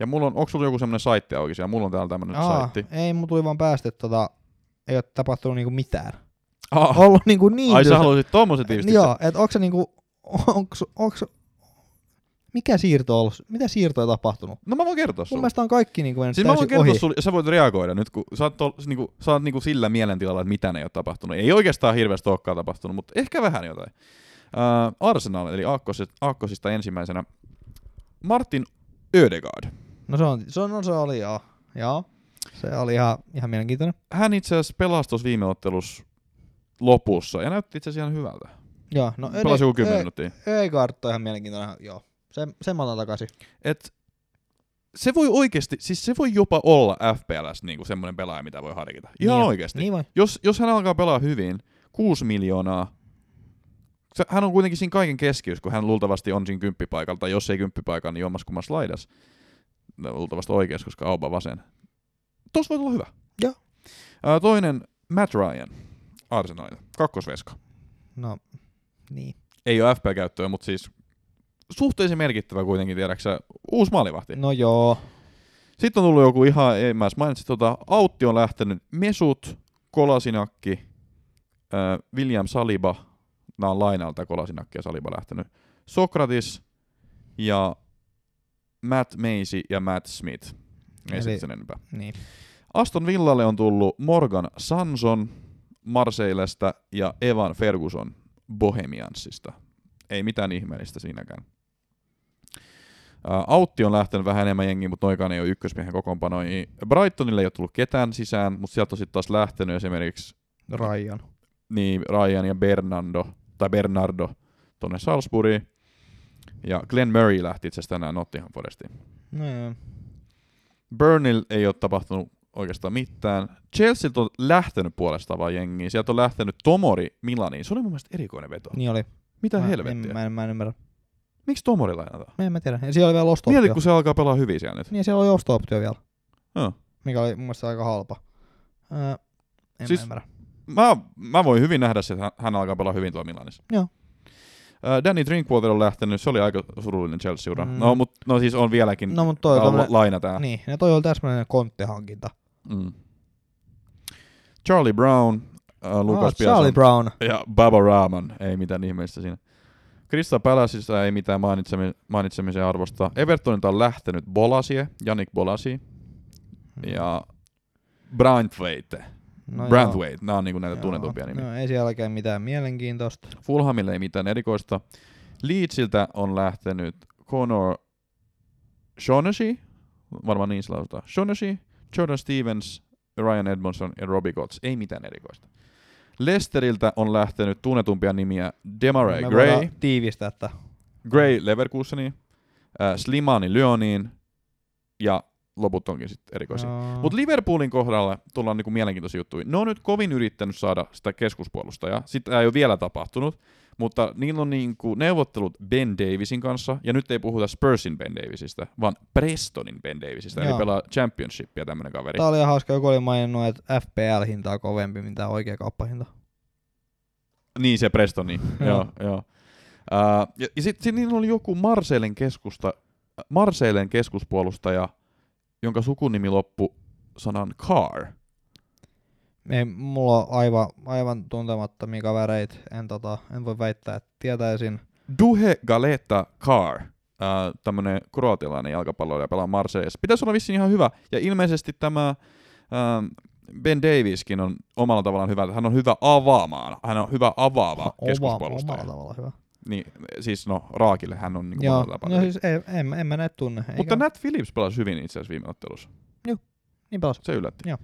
Ja mulla on, onko sulla joku semmoinen saitti auki siellä? Mulla on täällä tämmöinen Aa, saitti. ei, mun tuli vaan päästä, että tota, ei ole tapahtunut niinku mitään. Ah, ollut niinku niin ai sä haluaisit tommosen tiivistyksen? Joo, että onko se niinku, onko, onko, mikä siirto on ollut, mitä siirtoja tapahtunut? No mä voin kertoa Mun sulle. mielestä on kaikki niinku Siis mä voin täysin kertoa ohi. sulle, ja sä voit reagoida nyt, kun sä oot, tol, niinku, sä oot niinku sillä mielentilalla, että mitä ei ole tapahtunut. Ei oikeastaan hirveästi olekaan tapahtunut, mutta ehkä vähän jotain. Uh, Arsenal, eli aakkosista, aakkosista ensimmäisenä. Martin Ödegaard. No se, on, se, on, no se oli joo. Joo. Se oli ihan, ihan mielenkiintoinen. Hän itse asiassa pelasi tuossa viime ottelussa lopussa, ja näytti itse asiassa ihan hyvältä. Joo, no Pelasi joku 10 minuuttia. On ihan mielenkiintoinen, joo. Sen, sen mä otan takaisin. Et se voi oikeasti, siis se voi jopa olla FPLS niinku semmoinen pelaaja, mitä voi harkita. Ihan niin, oikeasti. Niin voi. Jos, jos hän alkaa pelaa hyvin, 6 miljoonaa, hän on kuitenkin siinä kaiken keskiössä, kun hän luultavasti on siinä kymppipaikalla, tai jos ei kymppipaikalla, niin jommaskummassa laidas. Luultavasti oikeassa, koska Auba vasen. Tuossa voi olla hyvä. Joo. Toinen, Matt Ryan, Arsenalilta, kakkosveska. No, niin. Ei ole FP-käyttöä, mutta siis suhteellisen merkittävä kuitenkin, tiedäksä, uusi maalivahti. No joo. Sitten on tullut joku ihan, ei mä edes mainitsin, tota, Autti on lähtenyt, Mesut, Kolasinakki, äh, William Saliba, nämä on lainalta Kolasinakki ja Saliba lähtenyt, Sokratis ja Matt Macy ja Matt Smith. Ei Eli- sen enempää. Niin. Aston Villalle on tullut Morgan Sanson Marseillesta ja Evan Ferguson Bohemiansista. Ei mitään ihmeellistä siinäkään. Ää, Autti on lähtenyt vähän enemmän jengiä, mutta noikaan ei ole ykkösmiehen kokoonpanoja. Brightonille ei ole tullut ketään sisään, mutta sieltä on sitten taas lähtenyt esimerkiksi Ryan. niin Ryan ja Bernardo, tai Bernardo tonne Salzburgiin. Ja Glenn Murray lähti itse asiassa tänään Nottingham Forestiin. No joo. Burnley ei ole tapahtunut oikeastaan mitään. Chelsealta on lähtenyt puolestaan vaan jengiä. Sieltä on lähtenyt Tomori Milaniin. Se oli mun mielestä erikoinen veto. Niin oli. Mitä mä, helvettiä? En, mä, en, mä en ymmärrä. Miksi Tomori lainataan? Mä en mä tiedä. Ja siellä oli vielä osto Mieti, kun se alkaa pelaa hyvin siellä nyt. Niin siellä oli osto-optio vielä, Joo. mikä oli mun mielestä aika halpa. Öö, en Siis- mä ymmärrä. Mä, mä voin hyvin nähdä että hän- hän alkaa pelaa hyvin tuolla Milanissa. Joo. Äh, Danny Drinkwater on lähtenyt, se oli aika surullinen Chelsea-ura. Mm. No, mut, no siis on vieläkin No mut toi la- tommonen- laina tää. Niin, ja toi oli täsmällinen konttihankinta. Mm. Charlie Brown, äh, Lukas ah, Charlie Brown. ja Baba Rahman, ei mitään ihmeellistä siinä. Krista Palaceissa ei mitään mainitsemi- mainitsemisen arvosta. Evertonilta on lähtenyt Bolasie, Janik Bolasi ja Brandwaite. No Brandwaite, nämä on niinku näitä joo. tunnetumpia nimiä. No ei siellä oikein mitään mielenkiintoista. Fulhamille ei mitään erikoista. Leedsiltä on lähtenyt Connor Shaughnessy, varmaan niin se lausutaan. Shaughnessy, Jordan Stevens, Ryan Edmondson ja Robbie Gotts. Ei mitään erikoista. Lesteriltä on lähtenyt tunnetumpia nimiä Demarai Me Gray, tiivistää, että Gray Leverkuseniin, äh, Slimani Lyoniin ja loput onkin sitten erikoisia. no, Mutta Liverpoolin kohdalla tullaan niinku mielenkiintoisia juttuja. Ne on nyt kovin yrittänyt saada sitä keskuspuolustajaa. Sitä ei ole vielä tapahtunut, mutta niillä on niinku neuvottelut Ben Davisin kanssa, ja nyt ei puhuta Spursin Ben Davisista, vaan Prestonin Ben Davisista, eli Joo. pelaa Championshipia tämmönen kaveri. Tää oli ihan hauska, joku oli maininnut, että FPL-hinta on kovempi, mitä oikea kauppahinta. Niin se Prestoni, Joo. joo. joo. Uh, ja ja sitten sit niillä oli joku Marseillen, keskusta, Marseillen keskuspuolustaja, jonka sukunimi loppu sanan Car. Ei, mulla on aivan, aivan tuntemattomia kavereita. En, tota, en voi väittää, että tietäisin. Duhe Galeta Car, äh, tämmönen kroatialainen jalkapalloilija pelaa Marseillessa. Pitäisi olla vissiin ihan hyvä. Ja ilmeisesti tämä äh, Ben Daviskin on omalla tavallaan hyvä. Hän on hyvä avaamaan. Hän on hyvä avaava Oma, keskuspuolustaja. omalla tavalla hyvä. Niin, siis no Raakille hän on niin Joo, no siis ei, en, en mä näitä tunne. Eikä, Mutta Nat Phillips pelasi hyvin itse asiassa viime ottelussa. Niin pelas. Se yllätti. Joo.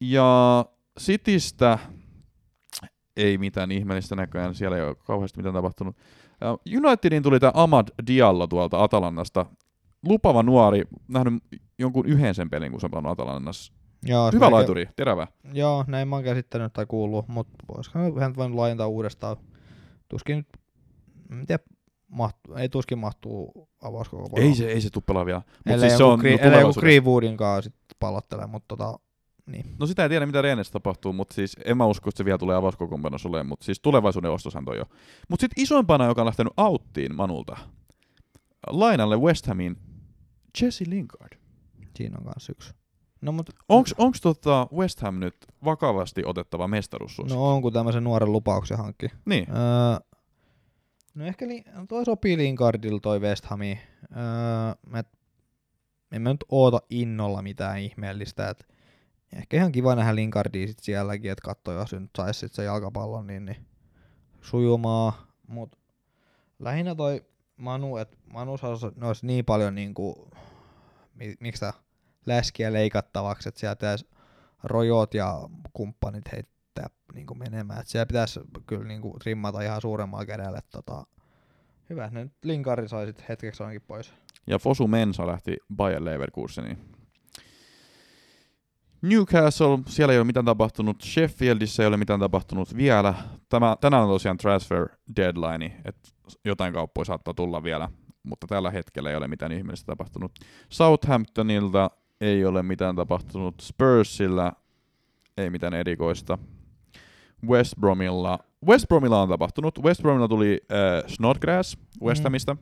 Ja Citystä ei mitään ihmeellistä näköjään, siellä ei ole kauheasti mitään tapahtunut. Unitedin tuli tämä Ahmad Diallo tuolta Atalannasta. Lupava nuori, nähnyt jonkun yhden sen pelin, kun se on Atalannassa. Joo, Hyvä laituri, terävä. Joo, näin mä oon käsittänyt tai kuullut, mutta voisikohan hän voinut laajentaa uudestaan. Tuskin nyt, en tiedä, mahtuu, ei tuskin mahtuu avauskoko Ei se, ei se tule pelaa vielä. Ellei siis se on Gre- no, joku. Greenwoodin kanssa sit pallottelee, mutta tota, niin. No sitä ei tiedä, mitä Renessä tapahtuu, mutta siis en mä usko, että se vielä tulee avauskokoonpanossa olemaan, mutta siis tulevaisuuden ostoshan toi jo. Mutta sitten isoimpana, joka on lähtenyt auttiin Manulta, lainalle West Hamiin, Jesse Lingard. Siinä on kanssa yksi. No, mut, Onks, onks tota West Ham nyt vakavasti otettava mestaruussuosikki? no on, kun tämmöisen nuoren lupauksen hankki. Niin. Öö, no ehkä li- no toi sopii Lingardilla toi West Hamiin. Öö, mä, en mä nyt oota innolla mitään ihmeellistä. Et ehkä ihan kiva nähdä Lingardia sit sielläkin, että katso, jos nyt sais sit se jalkapallon niin, niin sujumaa. Mut lähinnä toi Manu, että Manu saisi niin paljon niinku, mi- miksi tää, läskiä leikattavaksi, että sieltä pitäisi rojot ja kumppanit heittää niinku menemään. Et siellä pitäisi kyllä niinku trimmata ihan suuremmalla kädellä. Tota, hyvä, että ne nyt Linkari sai sit hetkeksi ainakin pois. Ja Fosu Mensa lähti Bayer Leverkuseniin. Newcastle, siellä ei ole mitään tapahtunut. Sheffieldissä ei ole mitään tapahtunut vielä. Tämä, tänään on tosiaan transfer deadline, että jotain kauppoja saattaa tulla vielä, mutta tällä hetkellä ei ole mitään ihmeellistä tapahtunut. Southamptonilta ei ole mitään tapahtunut. Spursilla ei mitään erikoista. West Bromilla, West Bromilla on tapahtunut. West Bromilla tuli äh, Snodgrass West Mm. Hamista.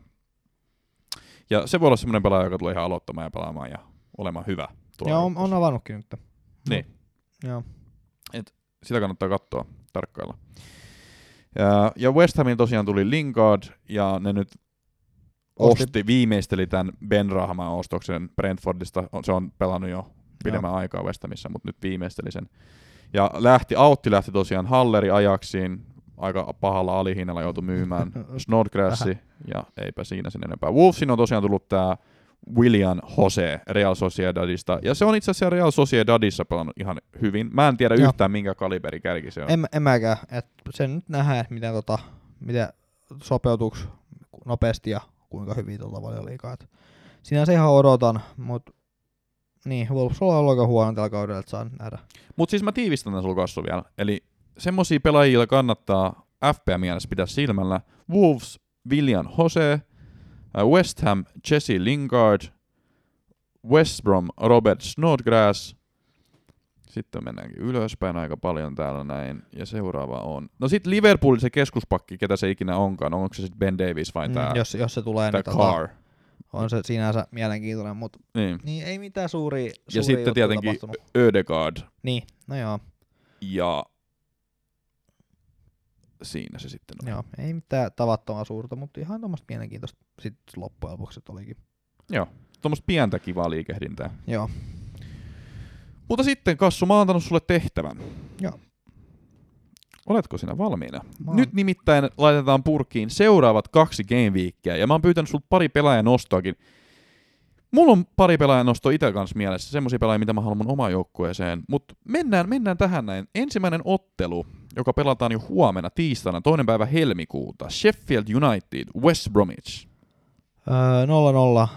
Ja se voi olla semmoinen pelaaja, joka tulee ihan aloittamaan ja pelaamaan ja olemaan hyvä. Joo, on, on avannutkin nyt. Niin. Joo. Sitä kannattaa katsoa, tarkkailla. Ja, ja West Hamin tosiaan tuli Lingard, ja ne nyt Osti- osti, viimeisteli tämän Ben Rahman ostoksen Brentfordista. Se on pelannut jo pidemmän aikaa West Hamissa, mutta nyt viimeisteli sen. Ja lähti, Autti lähti tosiaan Halleri ajaksiin, aika pahalla alihinnalla joutui myymään Snodgrassi, ja eipä siinä sen enempää. Wolvesin on tosiaan tullut tämä William Jose Real Sociedadista, ja se on itse asiassa Real Sociedadissa pelannut ihan hyvin. Mä en tiedä Joo. yhtään minkä kaliberi kärki se on. En, en mäkään. Et sen nyt nähdään, että miten, tota, miten sopeutuuko nopeasti ja kuinka hyvin tuolta valioliikaa. Sinänsä ihan odotan, mutta niin, Wolves on ollut aika huono tällä kaudella, että saa nähdä. Mutta siis mä tiivistän tämän sulla kassu vielä. Eli semmosia pelaajia kannattaa FPA mielessä pitää silmällä. Wolves, William Jose, äh, West Ham, Jesse Lingard, West Brom, Robert Snodgrass. Sitten mennäänkin ylöspäin aika paljon täällä näin. Ja seuraava on... No sit Liverpoolin se keskuspakki, ketä se ikinä onkaan. Onko se sitten Ben Davis vai tää, Mm, jos, jos se tulee, niin tota, on se sinänsä mielenkiintoinen, mutta Niin. niin, ei mitään suuria Ja sitten tietenkin tapahtunut. Ödegaard. Niin, no joo, Ja siinä se sitten on. joo, ei mitään tavattoman suurta, mutta ihan tuommoista mielenkiintoista sitten loppujen lopuksi olikin. Joo. Tuommoista pientä kivaa liikehdintää. Joo, Mutta sitten Kassu, mä oon antanut sulle tehtävän. Joo. Oletko sinä valmiina? Oon. Nyt nimittäin laitetaan purkiin seuraavat kaksi game weekkiä, ja mä oon pyytänyt sulta pari pelaajan nostoakin. Mulla on pari pelaajan nostoa itse kanssa mielessä, semmoisia pelaajia, mitä mä haluan mun omaan joukkueeseen. Mutta mennään, mennään tähän näin. Ensimmäinen ottelu, joka pelataan jo huomenna tiistaina, toinen päivä helmikuuta. Sheffield United, West Bromwich. Öö, 0-0,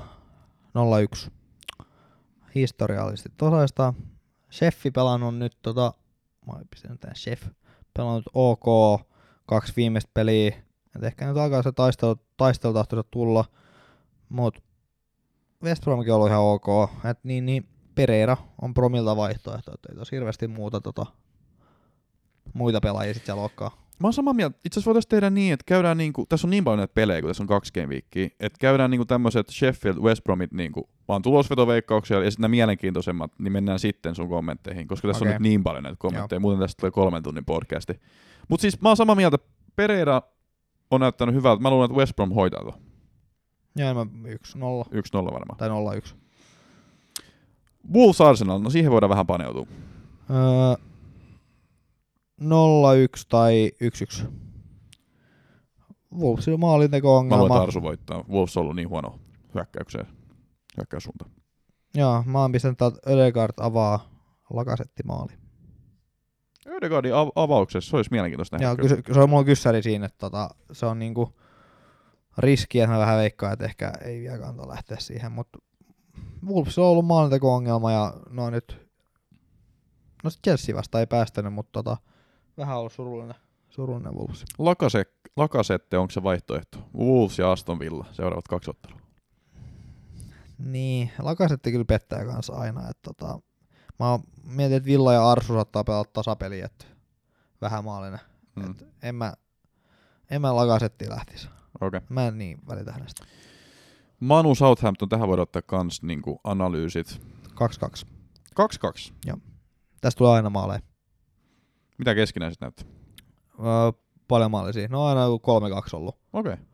0-1. Historiallisesti tasaista. Sheffi pelannut nyt tota, mä pistän tän Chef, pelannut OK, kaksi viimeistä peliä. Et ehkä nyt alkaa se taistelu, taistelutahtoisa tulla, mut West Bromkin on ollut ihan ok. Et niin, niin Pereira on Bromilta vaihtoehto, et ei tos hirveästi muuta tota, muita pelaajia sit siellä olekaan. Mä oon samaa mieltä. Itse asiassa voitaisiin tehdä niin, että käydään niinku, tässä on niin paljon näitä pelejä, kun tässä on kaksi game weekia, että käydään niinku tämmöiset Sheffield, West Bromit niinku, vaan tulosvetoveikkauksia ja sitten nämä mielenkiintoisemmat, niin mennään sitten sun kommentteihin, koska tässä Okei. on nyt niin paljon näitä kommentteja, muuten tästä tulee kolmen tunnin podcasti. Mutta siis mä oon samaa mieltä, Pereira on näyttänyt hyvältä. Mä luulen, että West Brom hoitaa tuon. Ja mä 1-0 1-0 varmaan. tai 0-1. Wolves Arsenal, no siihen voidaan vähän paneutua. Öö, 0-1 tai 1-1. Wolvesilla Mä luulen, maalinteko-ongelma. että Arsu voittaa. Wolves on ollut niin huono hyökkäykseen. Hyökkäyssuunta. Joo, mä oon pistänyt täältä Ödegaard avaa lakasetti maali. Ödegaardin av- avauksessa se olisi mielenkiintoista nähdä. Joo, kyllä. se on mulla kyssäri siinä, että tota, se on niinku riski, että mä vähän veikkaan, että ehkä ei vielä kannata lähteä siihen, mutta Wolves on ollut maalinteko-ongelma ja no nyt, no sit Chelsea vasta ei päästänyt, mutta tota, vähän ollut surullinen, surullinen Wolves. Lakase, Lakasette, onko se vaihtoehto? Wolves ja Aston Villa, seuraavat kaksi ottelua. Niin, Lakasetti kyllä pettää kanssa aina. Että tota, mä mietin, että Villa ja Arsu saattaa pelata tasapeliä, että vähän maalinen. Mm. Et en mä, en mä Lakasettiin lähtisi. Okay. Mä en niin välitä hänestä. Manu Southampton, tähän voidaan ottaa kans niinku analyysit. 2-2. 2-2. Tästä tulee aina maaleja. Mitä keskinäiset näyttää? Öö, paljon maalisia. No aina joku 3-2 ollut. Okei. Okay.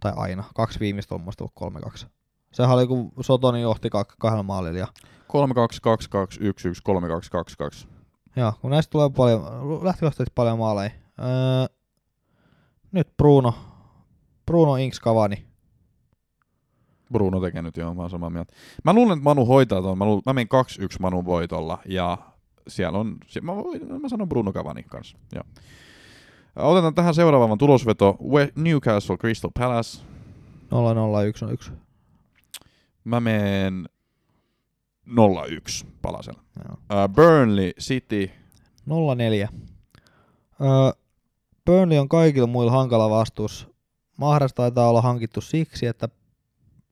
Tai aina. Kaksi viimeistä on muista ollut 3-2. Sehän oli kun Sotoni johti kak- kahdella maalilla. Ja, 3-2, 2-2, 1-1, 3-2, 2-2. joo, kun näistä tulee paljon, lähtökohtaisesti paljon maaleja. Öö, nyt Bruno. Bruno Inks Cavani. Bruno tekee nyt joo, mä oon samaa mieltä. Mä luulen, että Manu hoitaa tuon. Mä, luulen, mä menen 2-1 Manun voitolla ja siellä on, mä, mä sanon Bruno Cavani kanssa. Joo. Otetaan tähän seuraavan tulosveto. Newcastle Crystal Palace. 0-0-1-1. Mä menen 0-1 palasella. Uh, Burnley City. 0-4. Öö, Burnley on kaikilla muilla hankala vastuus. Mahdas taitaa olla hankittu siksi, että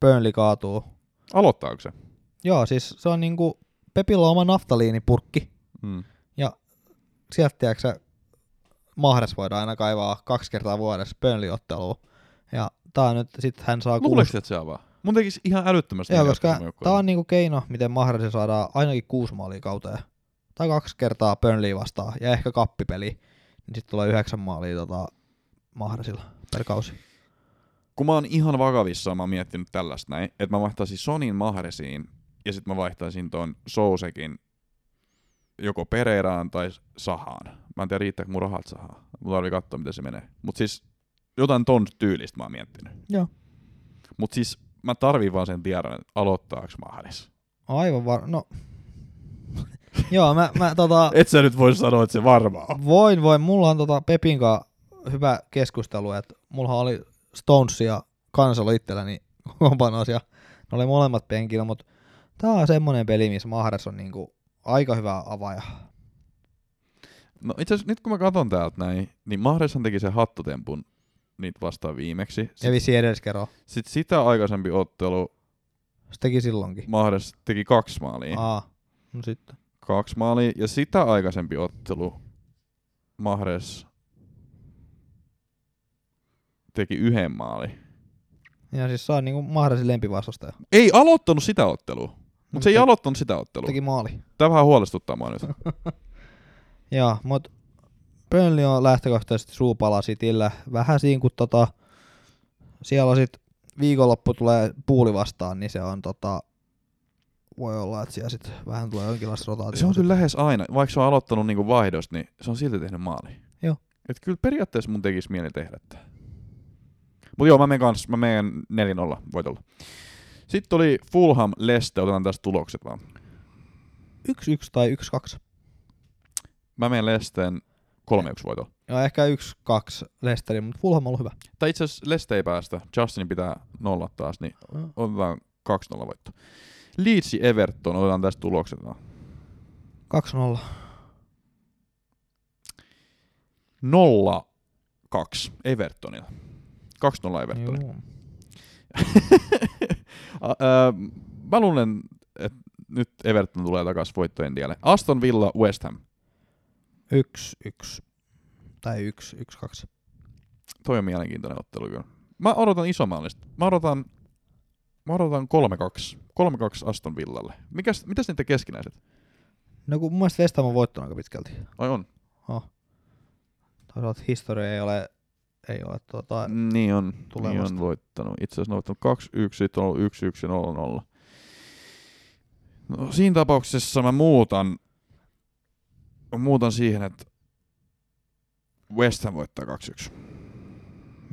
Burnley kaatuu. Aloittaako se? Joo, siis se on niinku, Pepillä on oma naftaliinipurkki. Mm. Sieltä, tiedätkö sä, Mahdas voidaan aina kaivaa kaksi kertaa vuodessa Burnley-otteluun. Ja tää nyt, sit hän saa Luuleeko, että se avaa? Mun tekisi ihan älyttömästi. Joo, koska tää on niinku keino, miten Mahdas saadaan ainakin kuusi maalia kauteen. Tai kaksi kertaa Burnley vastaan ja ehkä kappipeli. Niin sitten tulee yhdeksän maalia tota Mahdasilla per kausi. kun mä oon ihan vakavissaan, mä oon miettinyt tällaista näin, että mä vaihtaisin Sonin Mahresiin ja sitten mä vaihtaisin ton Sousekin joko Pereiraan tai Sahaan. Mä en tiedä riittääkö mun rahat Sahaan. Mun tarvii katsoa, miten se menee. Mut siis jotain ton tyylistä mä oon miettinyt. Joo. Mut siis mä tarviin vaan sen tiedon, että aloittaako Mahres. Aivan var... No. Joo, mä, mä tota, Et sä nyt voi sanoa, että se varmaa on. voin, voin. Mulla on tota Pepin kanssa hyvä keskustelu, että mulla oli Stones ja Kansalo itselläni kompanos ja ne oli molemmat penkillä, mutta tää on semmonen peli, missä Mahdas on niinku aika hyvä avaaja. No itse asiassa nyt kun mä katson täältä näin, niin Mahreshan teki sen hattutempun niitä vastaan viimeksi. Ja Sitten vissi edelliskerran. sit sitä aikaisempi ottelu Se teki silloinkin. Mahdes teki kaksi maalia. Aa, no sitten. Kaksi maalia. Ja sitä aikaisempi ottelu Mahres teki yhden maali. Ja siis se on niinku Mahdasin lempivastustaja. Ei aloittanut sitä ottelua. Mutta se ei aloittanut sitä ottelua. Teki maali. Tämä vähän huolestuttaa mua nyt. Joo, mut Burnley on lähtökohtaisesti suupala Cityllä. Vähän siinä kun tota, siellä sit viikonloppu tulee puuli vastaan, niin se on tota, voi olla, että siellä sit vähän tulee jonkinlaista rotaatiota. Se on kyllä lähes aina. Vaikka se on aloittanut niinku vaihdosta, niin se on silti tehnyt maali. Joo. Et kyllä periaatteessa mun tekisi mieli tehdä tää. Mut joo, mä menen kans, mä menen 4-0 voitolla. Sitten oli Fulham Leste, otetaan tästä tulokset vaan. 1-1 tai 1-2. Mä menen Lesteen 3-1 voitolla. Ja ehkä 1-2 Leicesterin, mutta Fulham on ollut hyvä. Tai itse asiassa Leste ei päästä. Justinin pitää nolla taas, niin otetaan 2-0 voitto. Leeds Everton, otetaan tästä tulokset vaan. 2-0. 0-2 Evertonilla. 2-0 Evertonilla. Juu. Ä, ää, mä luulen, että nyt Everton tulee takaisin voittojen tielle. Aston Villa, West Ham. 1-1. Tai 1-1-2. Toi on mielenkiintoinen ottelu kyllä. Mä odotan isomallista. Mä odotan, mä odotan 3-2. 3-2 Aston Villalle. Mikäs, mitäs niiden keskinäiset? No kun mun mielestä West Ham on voittanut aika pitkälti. Ai on. Toisaalta historia ei ole, ei ole tota, Niin on, niin Tulevasta. on voittanut. Itse asiassa ne on voittanut 2-1, sitten on ollut 1-1 ja 0-0. No, siinä tapauksessa mä muutan, mä muutan siihen, että West Ham voittaa 2-1.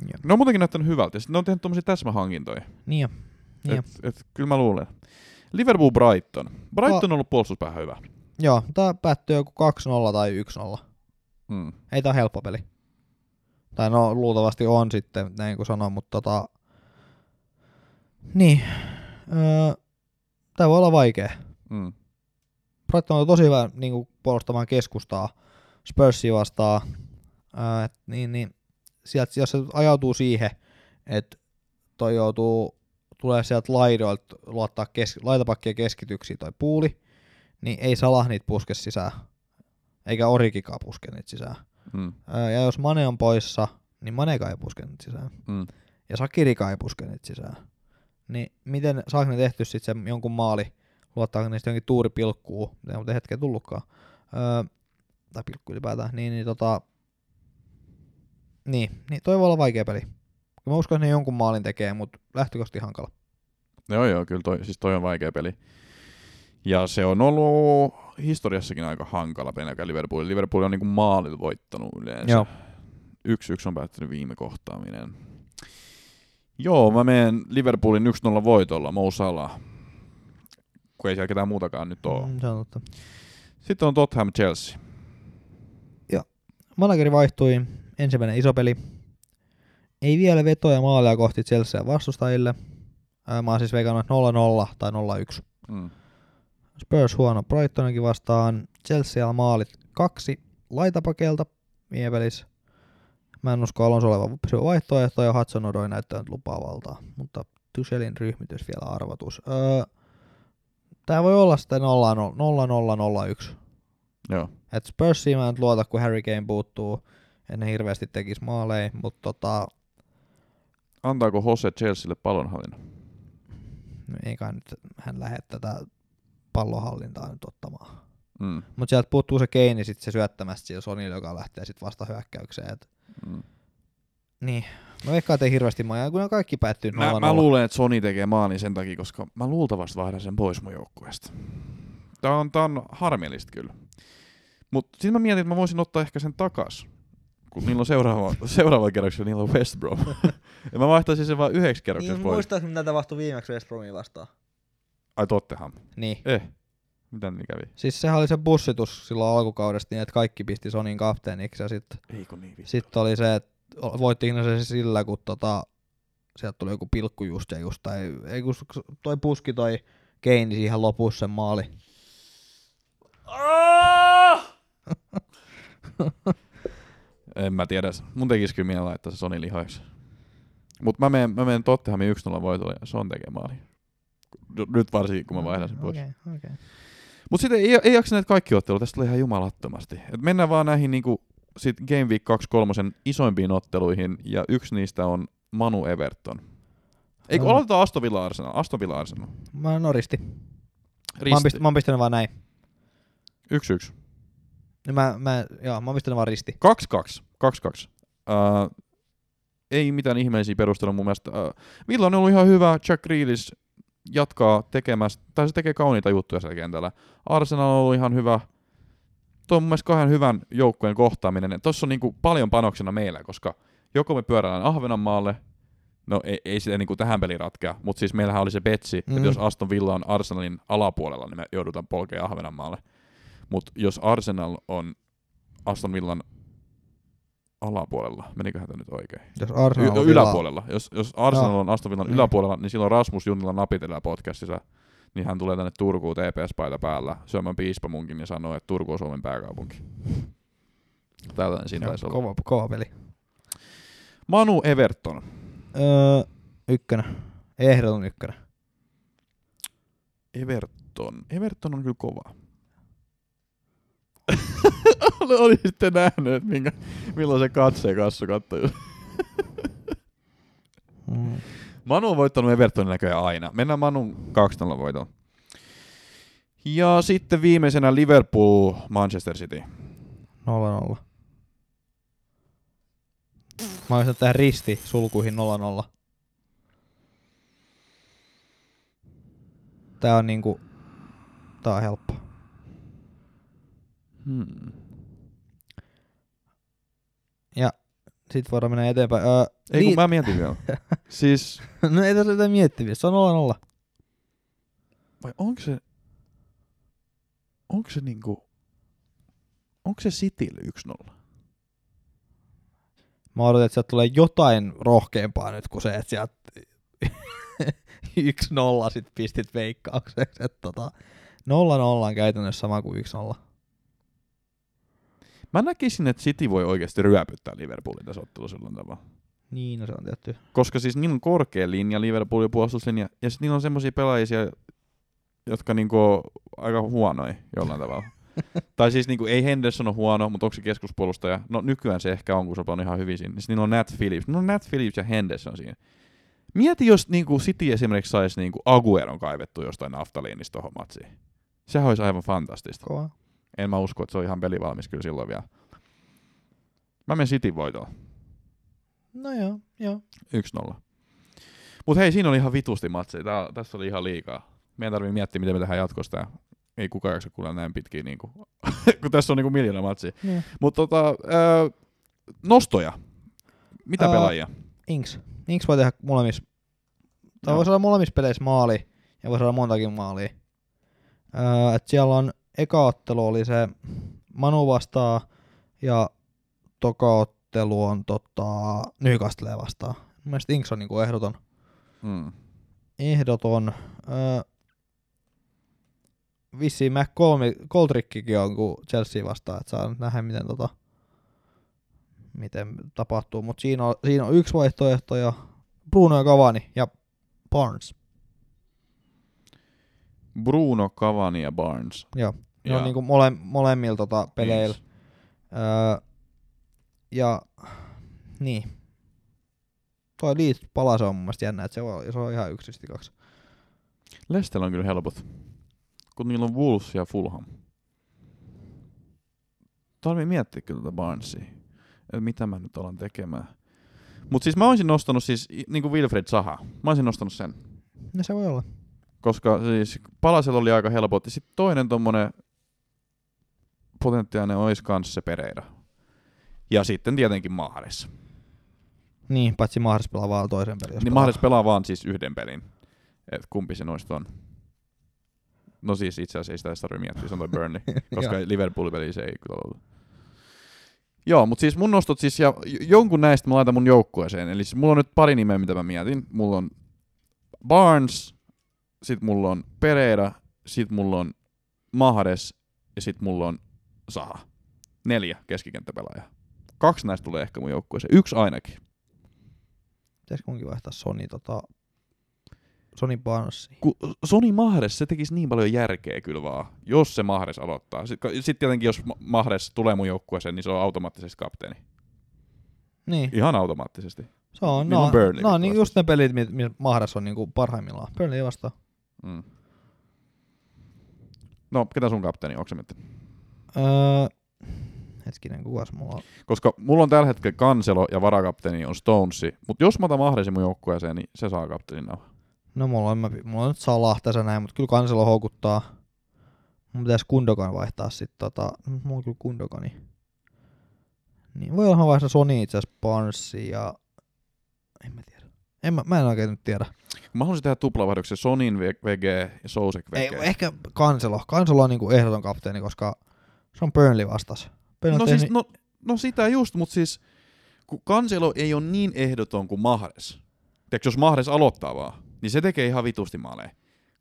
Joo. Ne on muutenkin näyttänyt hyvältä. ja sit Ne on tehnyt tommosia täsmähankintoja. niin jo. Niin jo. Et, et, kyllä mä luulen. Liverpool Brighton. Brighton on ollut puolustuspäähän hyvä. Joo, tää päättyy joku 2-0 tai 1-0. Mm. Ei ole helppo peli. Tai no luultavasti on sitten, näin kuin sanoin, mutta tota... Niin. Öö, tää voi olla vaikea. Mm. Brighton on tosi hyvä niin kuin puolustamaan keskustaa Spursia vastaan. Öö, et, niin, niin, sieltä, jos se ajautuu siihen, että toi joutuu, tulee sieltä laidoilta luottaa kes, laitapakkien keskityksiä toi puuli, niin ei Salah niitä puske sisään. Eikä Orikikaan puske niitä sisään. Mm. Ja jos Mane on poissa, niin Manekaan ei puske niitä sisään. Mm. Ja Sakirikaan ei puske niitä sisään. Niin miten saako ne tehty sitten sen jonkun maali luottaa niistä jonkin tuuripilkkuu, ei muuten hetken tullutkaan, öö, tai pilkku ylipäätään, niin, niin tota, niin, niin toi voi olla vaikea peli. Mä uskon, että ne jonkun maalin tekee, mutta lähtökohtaisesti hankala. Joo, joo, kyllä toi, siis toi on vaikea peli. Ja se on ollut historiassakin aika hankala peli Liverpool. Liverpool on niinku maalilla voittanut yleensä. Joo. Yksi yksi on päättynyt viime kohtaaminen. Joo, mä menen Liverpoolin 1-0 voitolla, Mo Salah. Kun ei siellä ketään muutakaan nyt ole. Mm, se on totta. Sitten on Tottenham Chelsea. Manageri vaihtui, ensimmäinen iso peli. Ei vielä vetoja maalia kohti Chelsea vastustajille. Mä oon siis veikannut 0-0 tai 0-1. Mm. Spurs huono Brightonakin vastaan. Chelsea maalit kaksi laitapakelta viime pelissä. Mä en usko Alonso olevan vaihtoehto ja Hudson Odoi näyttää nyt lupaavalta, mutta Tuchelin ryhmitys vielä arvotus. Öö, tää voi olla sitten 0-0-0-1. Joo. Et Spursiin mä en luota, kun Harry Kane puuttuu. En ne hirveästi tekisi maaleja, mutta tota, Antaako Jose Chelsealle pallonhallinnan? no ei kai nyt hän lähde tätä pallonhallintaa nyt ottamaan. Mm. Mutta sieltä puuttuu se Kane, sitten se syöttämästä sillä Sonille, joka lähtee sitten vasta hyökkäykseen. Et, Mm. niin, mä veikkaan, että ei hirveästi majaa, kun ne kaikki päättyy 0 Mä, mä luulen, että Sony tekee maalin sen takia, koska mä luultavasti vaihdan sen pois mun joukkueesta. Tää on, tää on harmillista kyllä. Mutta sitten mä mietin, että mä voisin ottaa ehkä sen takas. Kun niillä on seuraava, seuraava kerroksella, niillä on West Brom. ja mä vaihtaisin sen vaan yhdeksi kerrokseksi Niin, pois. muistatko, mitä tapahtui viimeksi West Bromiin vastaan? Ai Tottenham. Niin. Eh. Mitä niin kävi? Siis sehän oli se bussitus silloin alkukaudesta niin, että kaikki pisti Sonin kapteeniksi ja sitten Eikö niin sit oli se, että voittiinko se sillä, kun tota, sieltä tuli joku pilkku just ja just, tai ei kun toi puski toi Keini siihen lopussa sen maali. En mä tiedä. Mun tekis kyllä mielellä laittaa se Sony lihoiksi. Mut mä menen, mä menen Tottenhamin 1-0 voitolle ja Son tekee maali. Nyt varsinkin, kun mä vaihdan sen pois. Okei, okei. Mut sitten ei, ei jaksa näitä kaikki ottelut, tästä tulee ihan jumalattomasti. Et mennään vaan näihin niinku, sit Game Week 23 isoimpiin otteluihin, ja yksi niistä on Manu Everton. Eikö Joo. aloitetaan Aston Villa Arsenal? Aston Villa Arsenal. Mä no risti. Mä oon, pist, mä oon pistänyt vaan näin. Yksi yksi. Niin Mä, mä, joo, mä oon pistänyt vaan risti. 2-2. 2-2. Uh, ei mitään ihmeellisiä perusteluja mun mielestä. Uh, Villa on ollut ihan hyvä. Jack Grealish jatkaa tekemästä, tai se tekee kauniita juttuja siellä kentällä. Arsenal on ollut ihan hyvä. Tuo on mun mielestä kahden hyvän joukkueen kohtaaminen. Tuossa on niinku paljon panoksena meillä, koska joko me pyöräillään Ahvenanmaalle, no ei, ei sitä niinku tähän peliin ratkea, mutta siis meillähän oli se betsi, mm. Mm. että jos Aston Villa on Arsenalin alapuolella, niin me joudutaan polkea Ahvenanmaalle. Mutta jos Arsenal on Aston Villan alapuolella, meniköhän tämä nyt oikein? Jos Y- Arsenal on yläpuolella. Jos, jos Arsenal on Aston Villan Niin. yläpuolella, niin silloin Rasmus Junnila napitelää podcastissa. Niin hän tulee tänne Turkuun TPS-paita päällä syömään piispamunkin ja sanoo, että Turku on Suomen pääkaupunki. Tällainen siinä taisi olla. kova, kova peli. Manu Everton. Öö, ykkönen. Ehdoton ykkönen. Everton. Everton on kyllä kova. Oli sitten nähnyt, että minkä, milloin se katsee kassu katsoi. Mm. Manu on voittanut Evertonin näköjään aina. Mennään Manun 2-0 voitoon. Ja sitten viimeisenä Liverpool, Manchester City. 0-0. Mä olisin tähän risti sulkuihin 0-0. Tää on niinku... Tää on helppo. Hmm. Sitten voidaan mennä eteenpäin. Öö, Ei kun Liit- mä mietin vielä. siis, no ei tässä mitään miettiä. Se on 0-0. vai onko se, onko se niinku, onko se Citylle 1-0? Mä odotan, että sieltä tulee jotain rohkeampaa nyt kuin se, että sieltä 1-0 sit pistit veikkaukseksi. Että tota, 0-0 on käytännössä sama kuin 1-0. Mä näkisin, että City voi oikeasti ryöpyttää Liverpoolin tässä ottelussa sillä tavalla. Niin, no se on tietty. Koska siis niillä on korkea linja, Liverpoolin puolustuslinja, ja sitten niillä on semmoisia pelaajia, jotka niinku on aika huonoja jollain tavalla. tai siis niinku, ei Henderson ole huono, mutta onko se keskuspuolustaja? No nykyään se ehkä on, kun se on ihan hyvin siinä. Sitten niillä on Nat Phillips. On Nat Phillips ja Henderson siinä. Mieti, jos niinku City esimerkiksi saisi niinku Agueron kaivettu jostain naftaliinista tuohon matsiin. Sehän olisi aivan fantastista. Kova. En mä usko, että se on ihan pelivalmis kyllä silloin vielä. Mä menen City voitoon. No joo, joo. 1-0. Mut hei, siinä oli ihan vitusti matseja. Tää, tässä oli ihan liikaa. Meidän tarvii miettiä, miten me tehdään jatkossa tää. Ei kukaan jaksa kuulla näin pitkiä, niinku, kun tässä on niinku miljoona matsia. Niin. Mutta tota, öö, nostoja. Mitä Ää, pelaajia? Inks. Inks voi tehdä molemmissa. Tai Joo. voi saada molemmissa peleissä maali. Ja voi saada montakin maalia. Öö, et siellä on eka ottelu oli se Manu vastaa ja toka ottelu on tota, Newcastle vastaan. Mun mielestä Inks on niinku ehdoton. Mm. ehdoton. Öö, vissiin McColdrickikin on kuin Chelsea vastaan, että saa nyt nähdä miten, tota, miten tapahtuu. Mutta siinä on, siinä on yksi vaihtoehto ja Bruno ja Cavani ja Barnes. Bruno, Cavani ja Barnes. Joo. Ne Ja on niinku mole, molemmilla tota peleillä. Öö, ja niin. Toi Leeds palase on mun mielestä jännä, että se on, se on ihan yksisti kaksi. Leicester on kyllä helpot. Kun niillä on Wolves ja Fulham. Tarvii miettiä kyllä tätä Barnesia. Että mitä mä nyt alan tekemään. Mut siis mä olisin nostanut siis, i- niinku Wilfred Saha. Mä olisin nostanut sen. No se voi olla. Koska siis Palasella oli aika helpot. Ja sitten toinen tommonen potentiaalinen olisi kans se Pereira. Ja sitten tietenkin Mahares. Niin, paitsi Mahdollis pelaa vaan toisen pelin. Niin pelaa. Mahares pelaa vaan siis yhden pelin. Et kumpi se noista on. No siis itse asiassa ei sitä edes tarvitse miettiä, se on toi Burnley. koska. Liverpool-peli se ei kyllä ollut. Joo, mutta siis mun nostot siis, ja jonkun näistä mä laitan mun joukkueeseen. Eli siis mulla on nyt pari nimeä, mitä mä mietin. Mulla on Barnes, sit mulla on Pereira, sit mulla on Mahrez ja sit mulla on Saha. Neljä keskikenttäpelaajaa. Kaksi näistä tulee ehkä mun joukkueeseen. Yksi ainakin. Pitäisikö munkin vaihtaa Sony tota... Sony Barnesi. Kun Sony Mahrez, se tekisi niin paljon järkeä kyllä vaan, jos se Mahrez aloittaa. Sitten sit tietenkin, jos Ma- Mahrez tulee mun joukkueeseen, niin se on automaattisesti kapteeni. Niin, Ihan automaattisesti. se on. No, Burnley no niin just ne pelit, mi- missä Mahdollis on niinku parhaimmillaan. Burnley vastaan. Mm. No, ketä sun kapteeni, onko se miettinyt? Öö, hetkinen, kukas mulla on? Koska mulla on tällä hetkellä Kanselo ja varakapteeni on Stonesi, mutta jos mä otan Mahrezin mun joukkueeseen, niin se saa kapteenin. No mulla on, mulla on nyt Salah tässä näin, mutta kyllä kanselo houkuttaa. Mun pitäisi Kundokan vaihtaa sit tota, mulla on kyllä Kundokani. Niin voi olla mä vaihdan Sony itse asiassa Barnesiin ja en mä tiedä. En mä, mä en oikein nyt tiedä. Mä haluaisin tehdä tuplavaihdoksen Sonin VG ja Sousek Ei, VG. ehkä Kanselo. Kanselo on niinku ehdoton kapteeni, koska se on Burnley vastas. Burnley no, siis, tehnyt- no, no sitä just, mutta siis kun Kanselo ei ole niin ehdoton kuin Mahrez. Tiedätkö, jos Mahrez aloittaa vaan, niin se tekee ihan vitusti maaleja.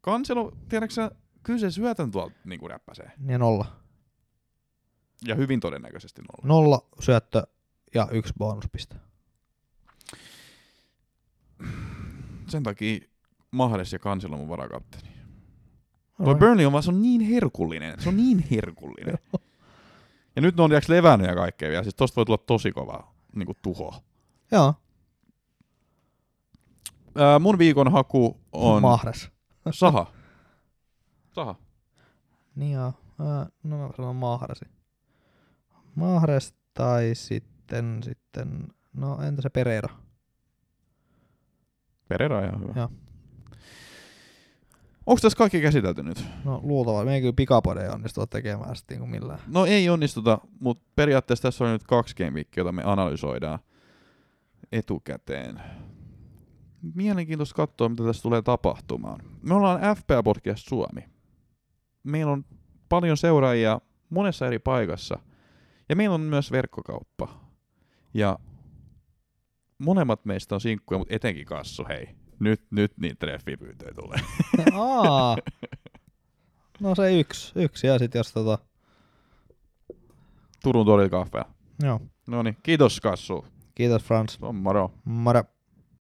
Kanselo, tiedätkö kyllä se syötän tuolta niin kuin räppäsee. ja nolla. Ja hyvin todennäköisesti nolla. Nolla syöttö ja yksi bonuspiste. Sen takia Mahrez ja Kanselo mun varakapteeni. Toi Alright. Burnley on vaan, se on niin herkullinen. Se on niin herkullinen. ja nyt ne on tiiäks levännyt ja kaikkea vielä. Siis tosta voi tulla tosi kova niin kuin tuho. Joo, Ää, mun viikon haku on Mahres. Saha. Saha. Niin joo. Ää, No mä sanon Mahresi. Mahres tai sitten, sitten, no entä se Pereira? Pereira on ihan hyvä. Joo. Onko tässä kaikki käsitelty nyt? No luultavasti, me ei kyllä pikapodeja onnistua tekemään sitten kuin millään. No ei onnistuta, mutta periaatteessa tässä on nyt kaksi game weekia, jota me analysoidaan etukäteen. Mielenkiintoista katsoa, mitä tässä tulee tapahtumaan. Me ollaan FPA Podcast Suomi. Meillä on paljon seuraajia monessa eri paikassa. Ja meillä on myös verkkokauppa. Ja molemmat meistä on sinkkuja, mutta etenkin Kassu, hei. Nyt, nyt niitä treffipyyntöjä tulee. Aa. No se yksi, yksi ja sitten jos tota, Turun torilla kahvea. joo. No niin, kiitos Kassu. Kiitos Frans. On moro. Moro.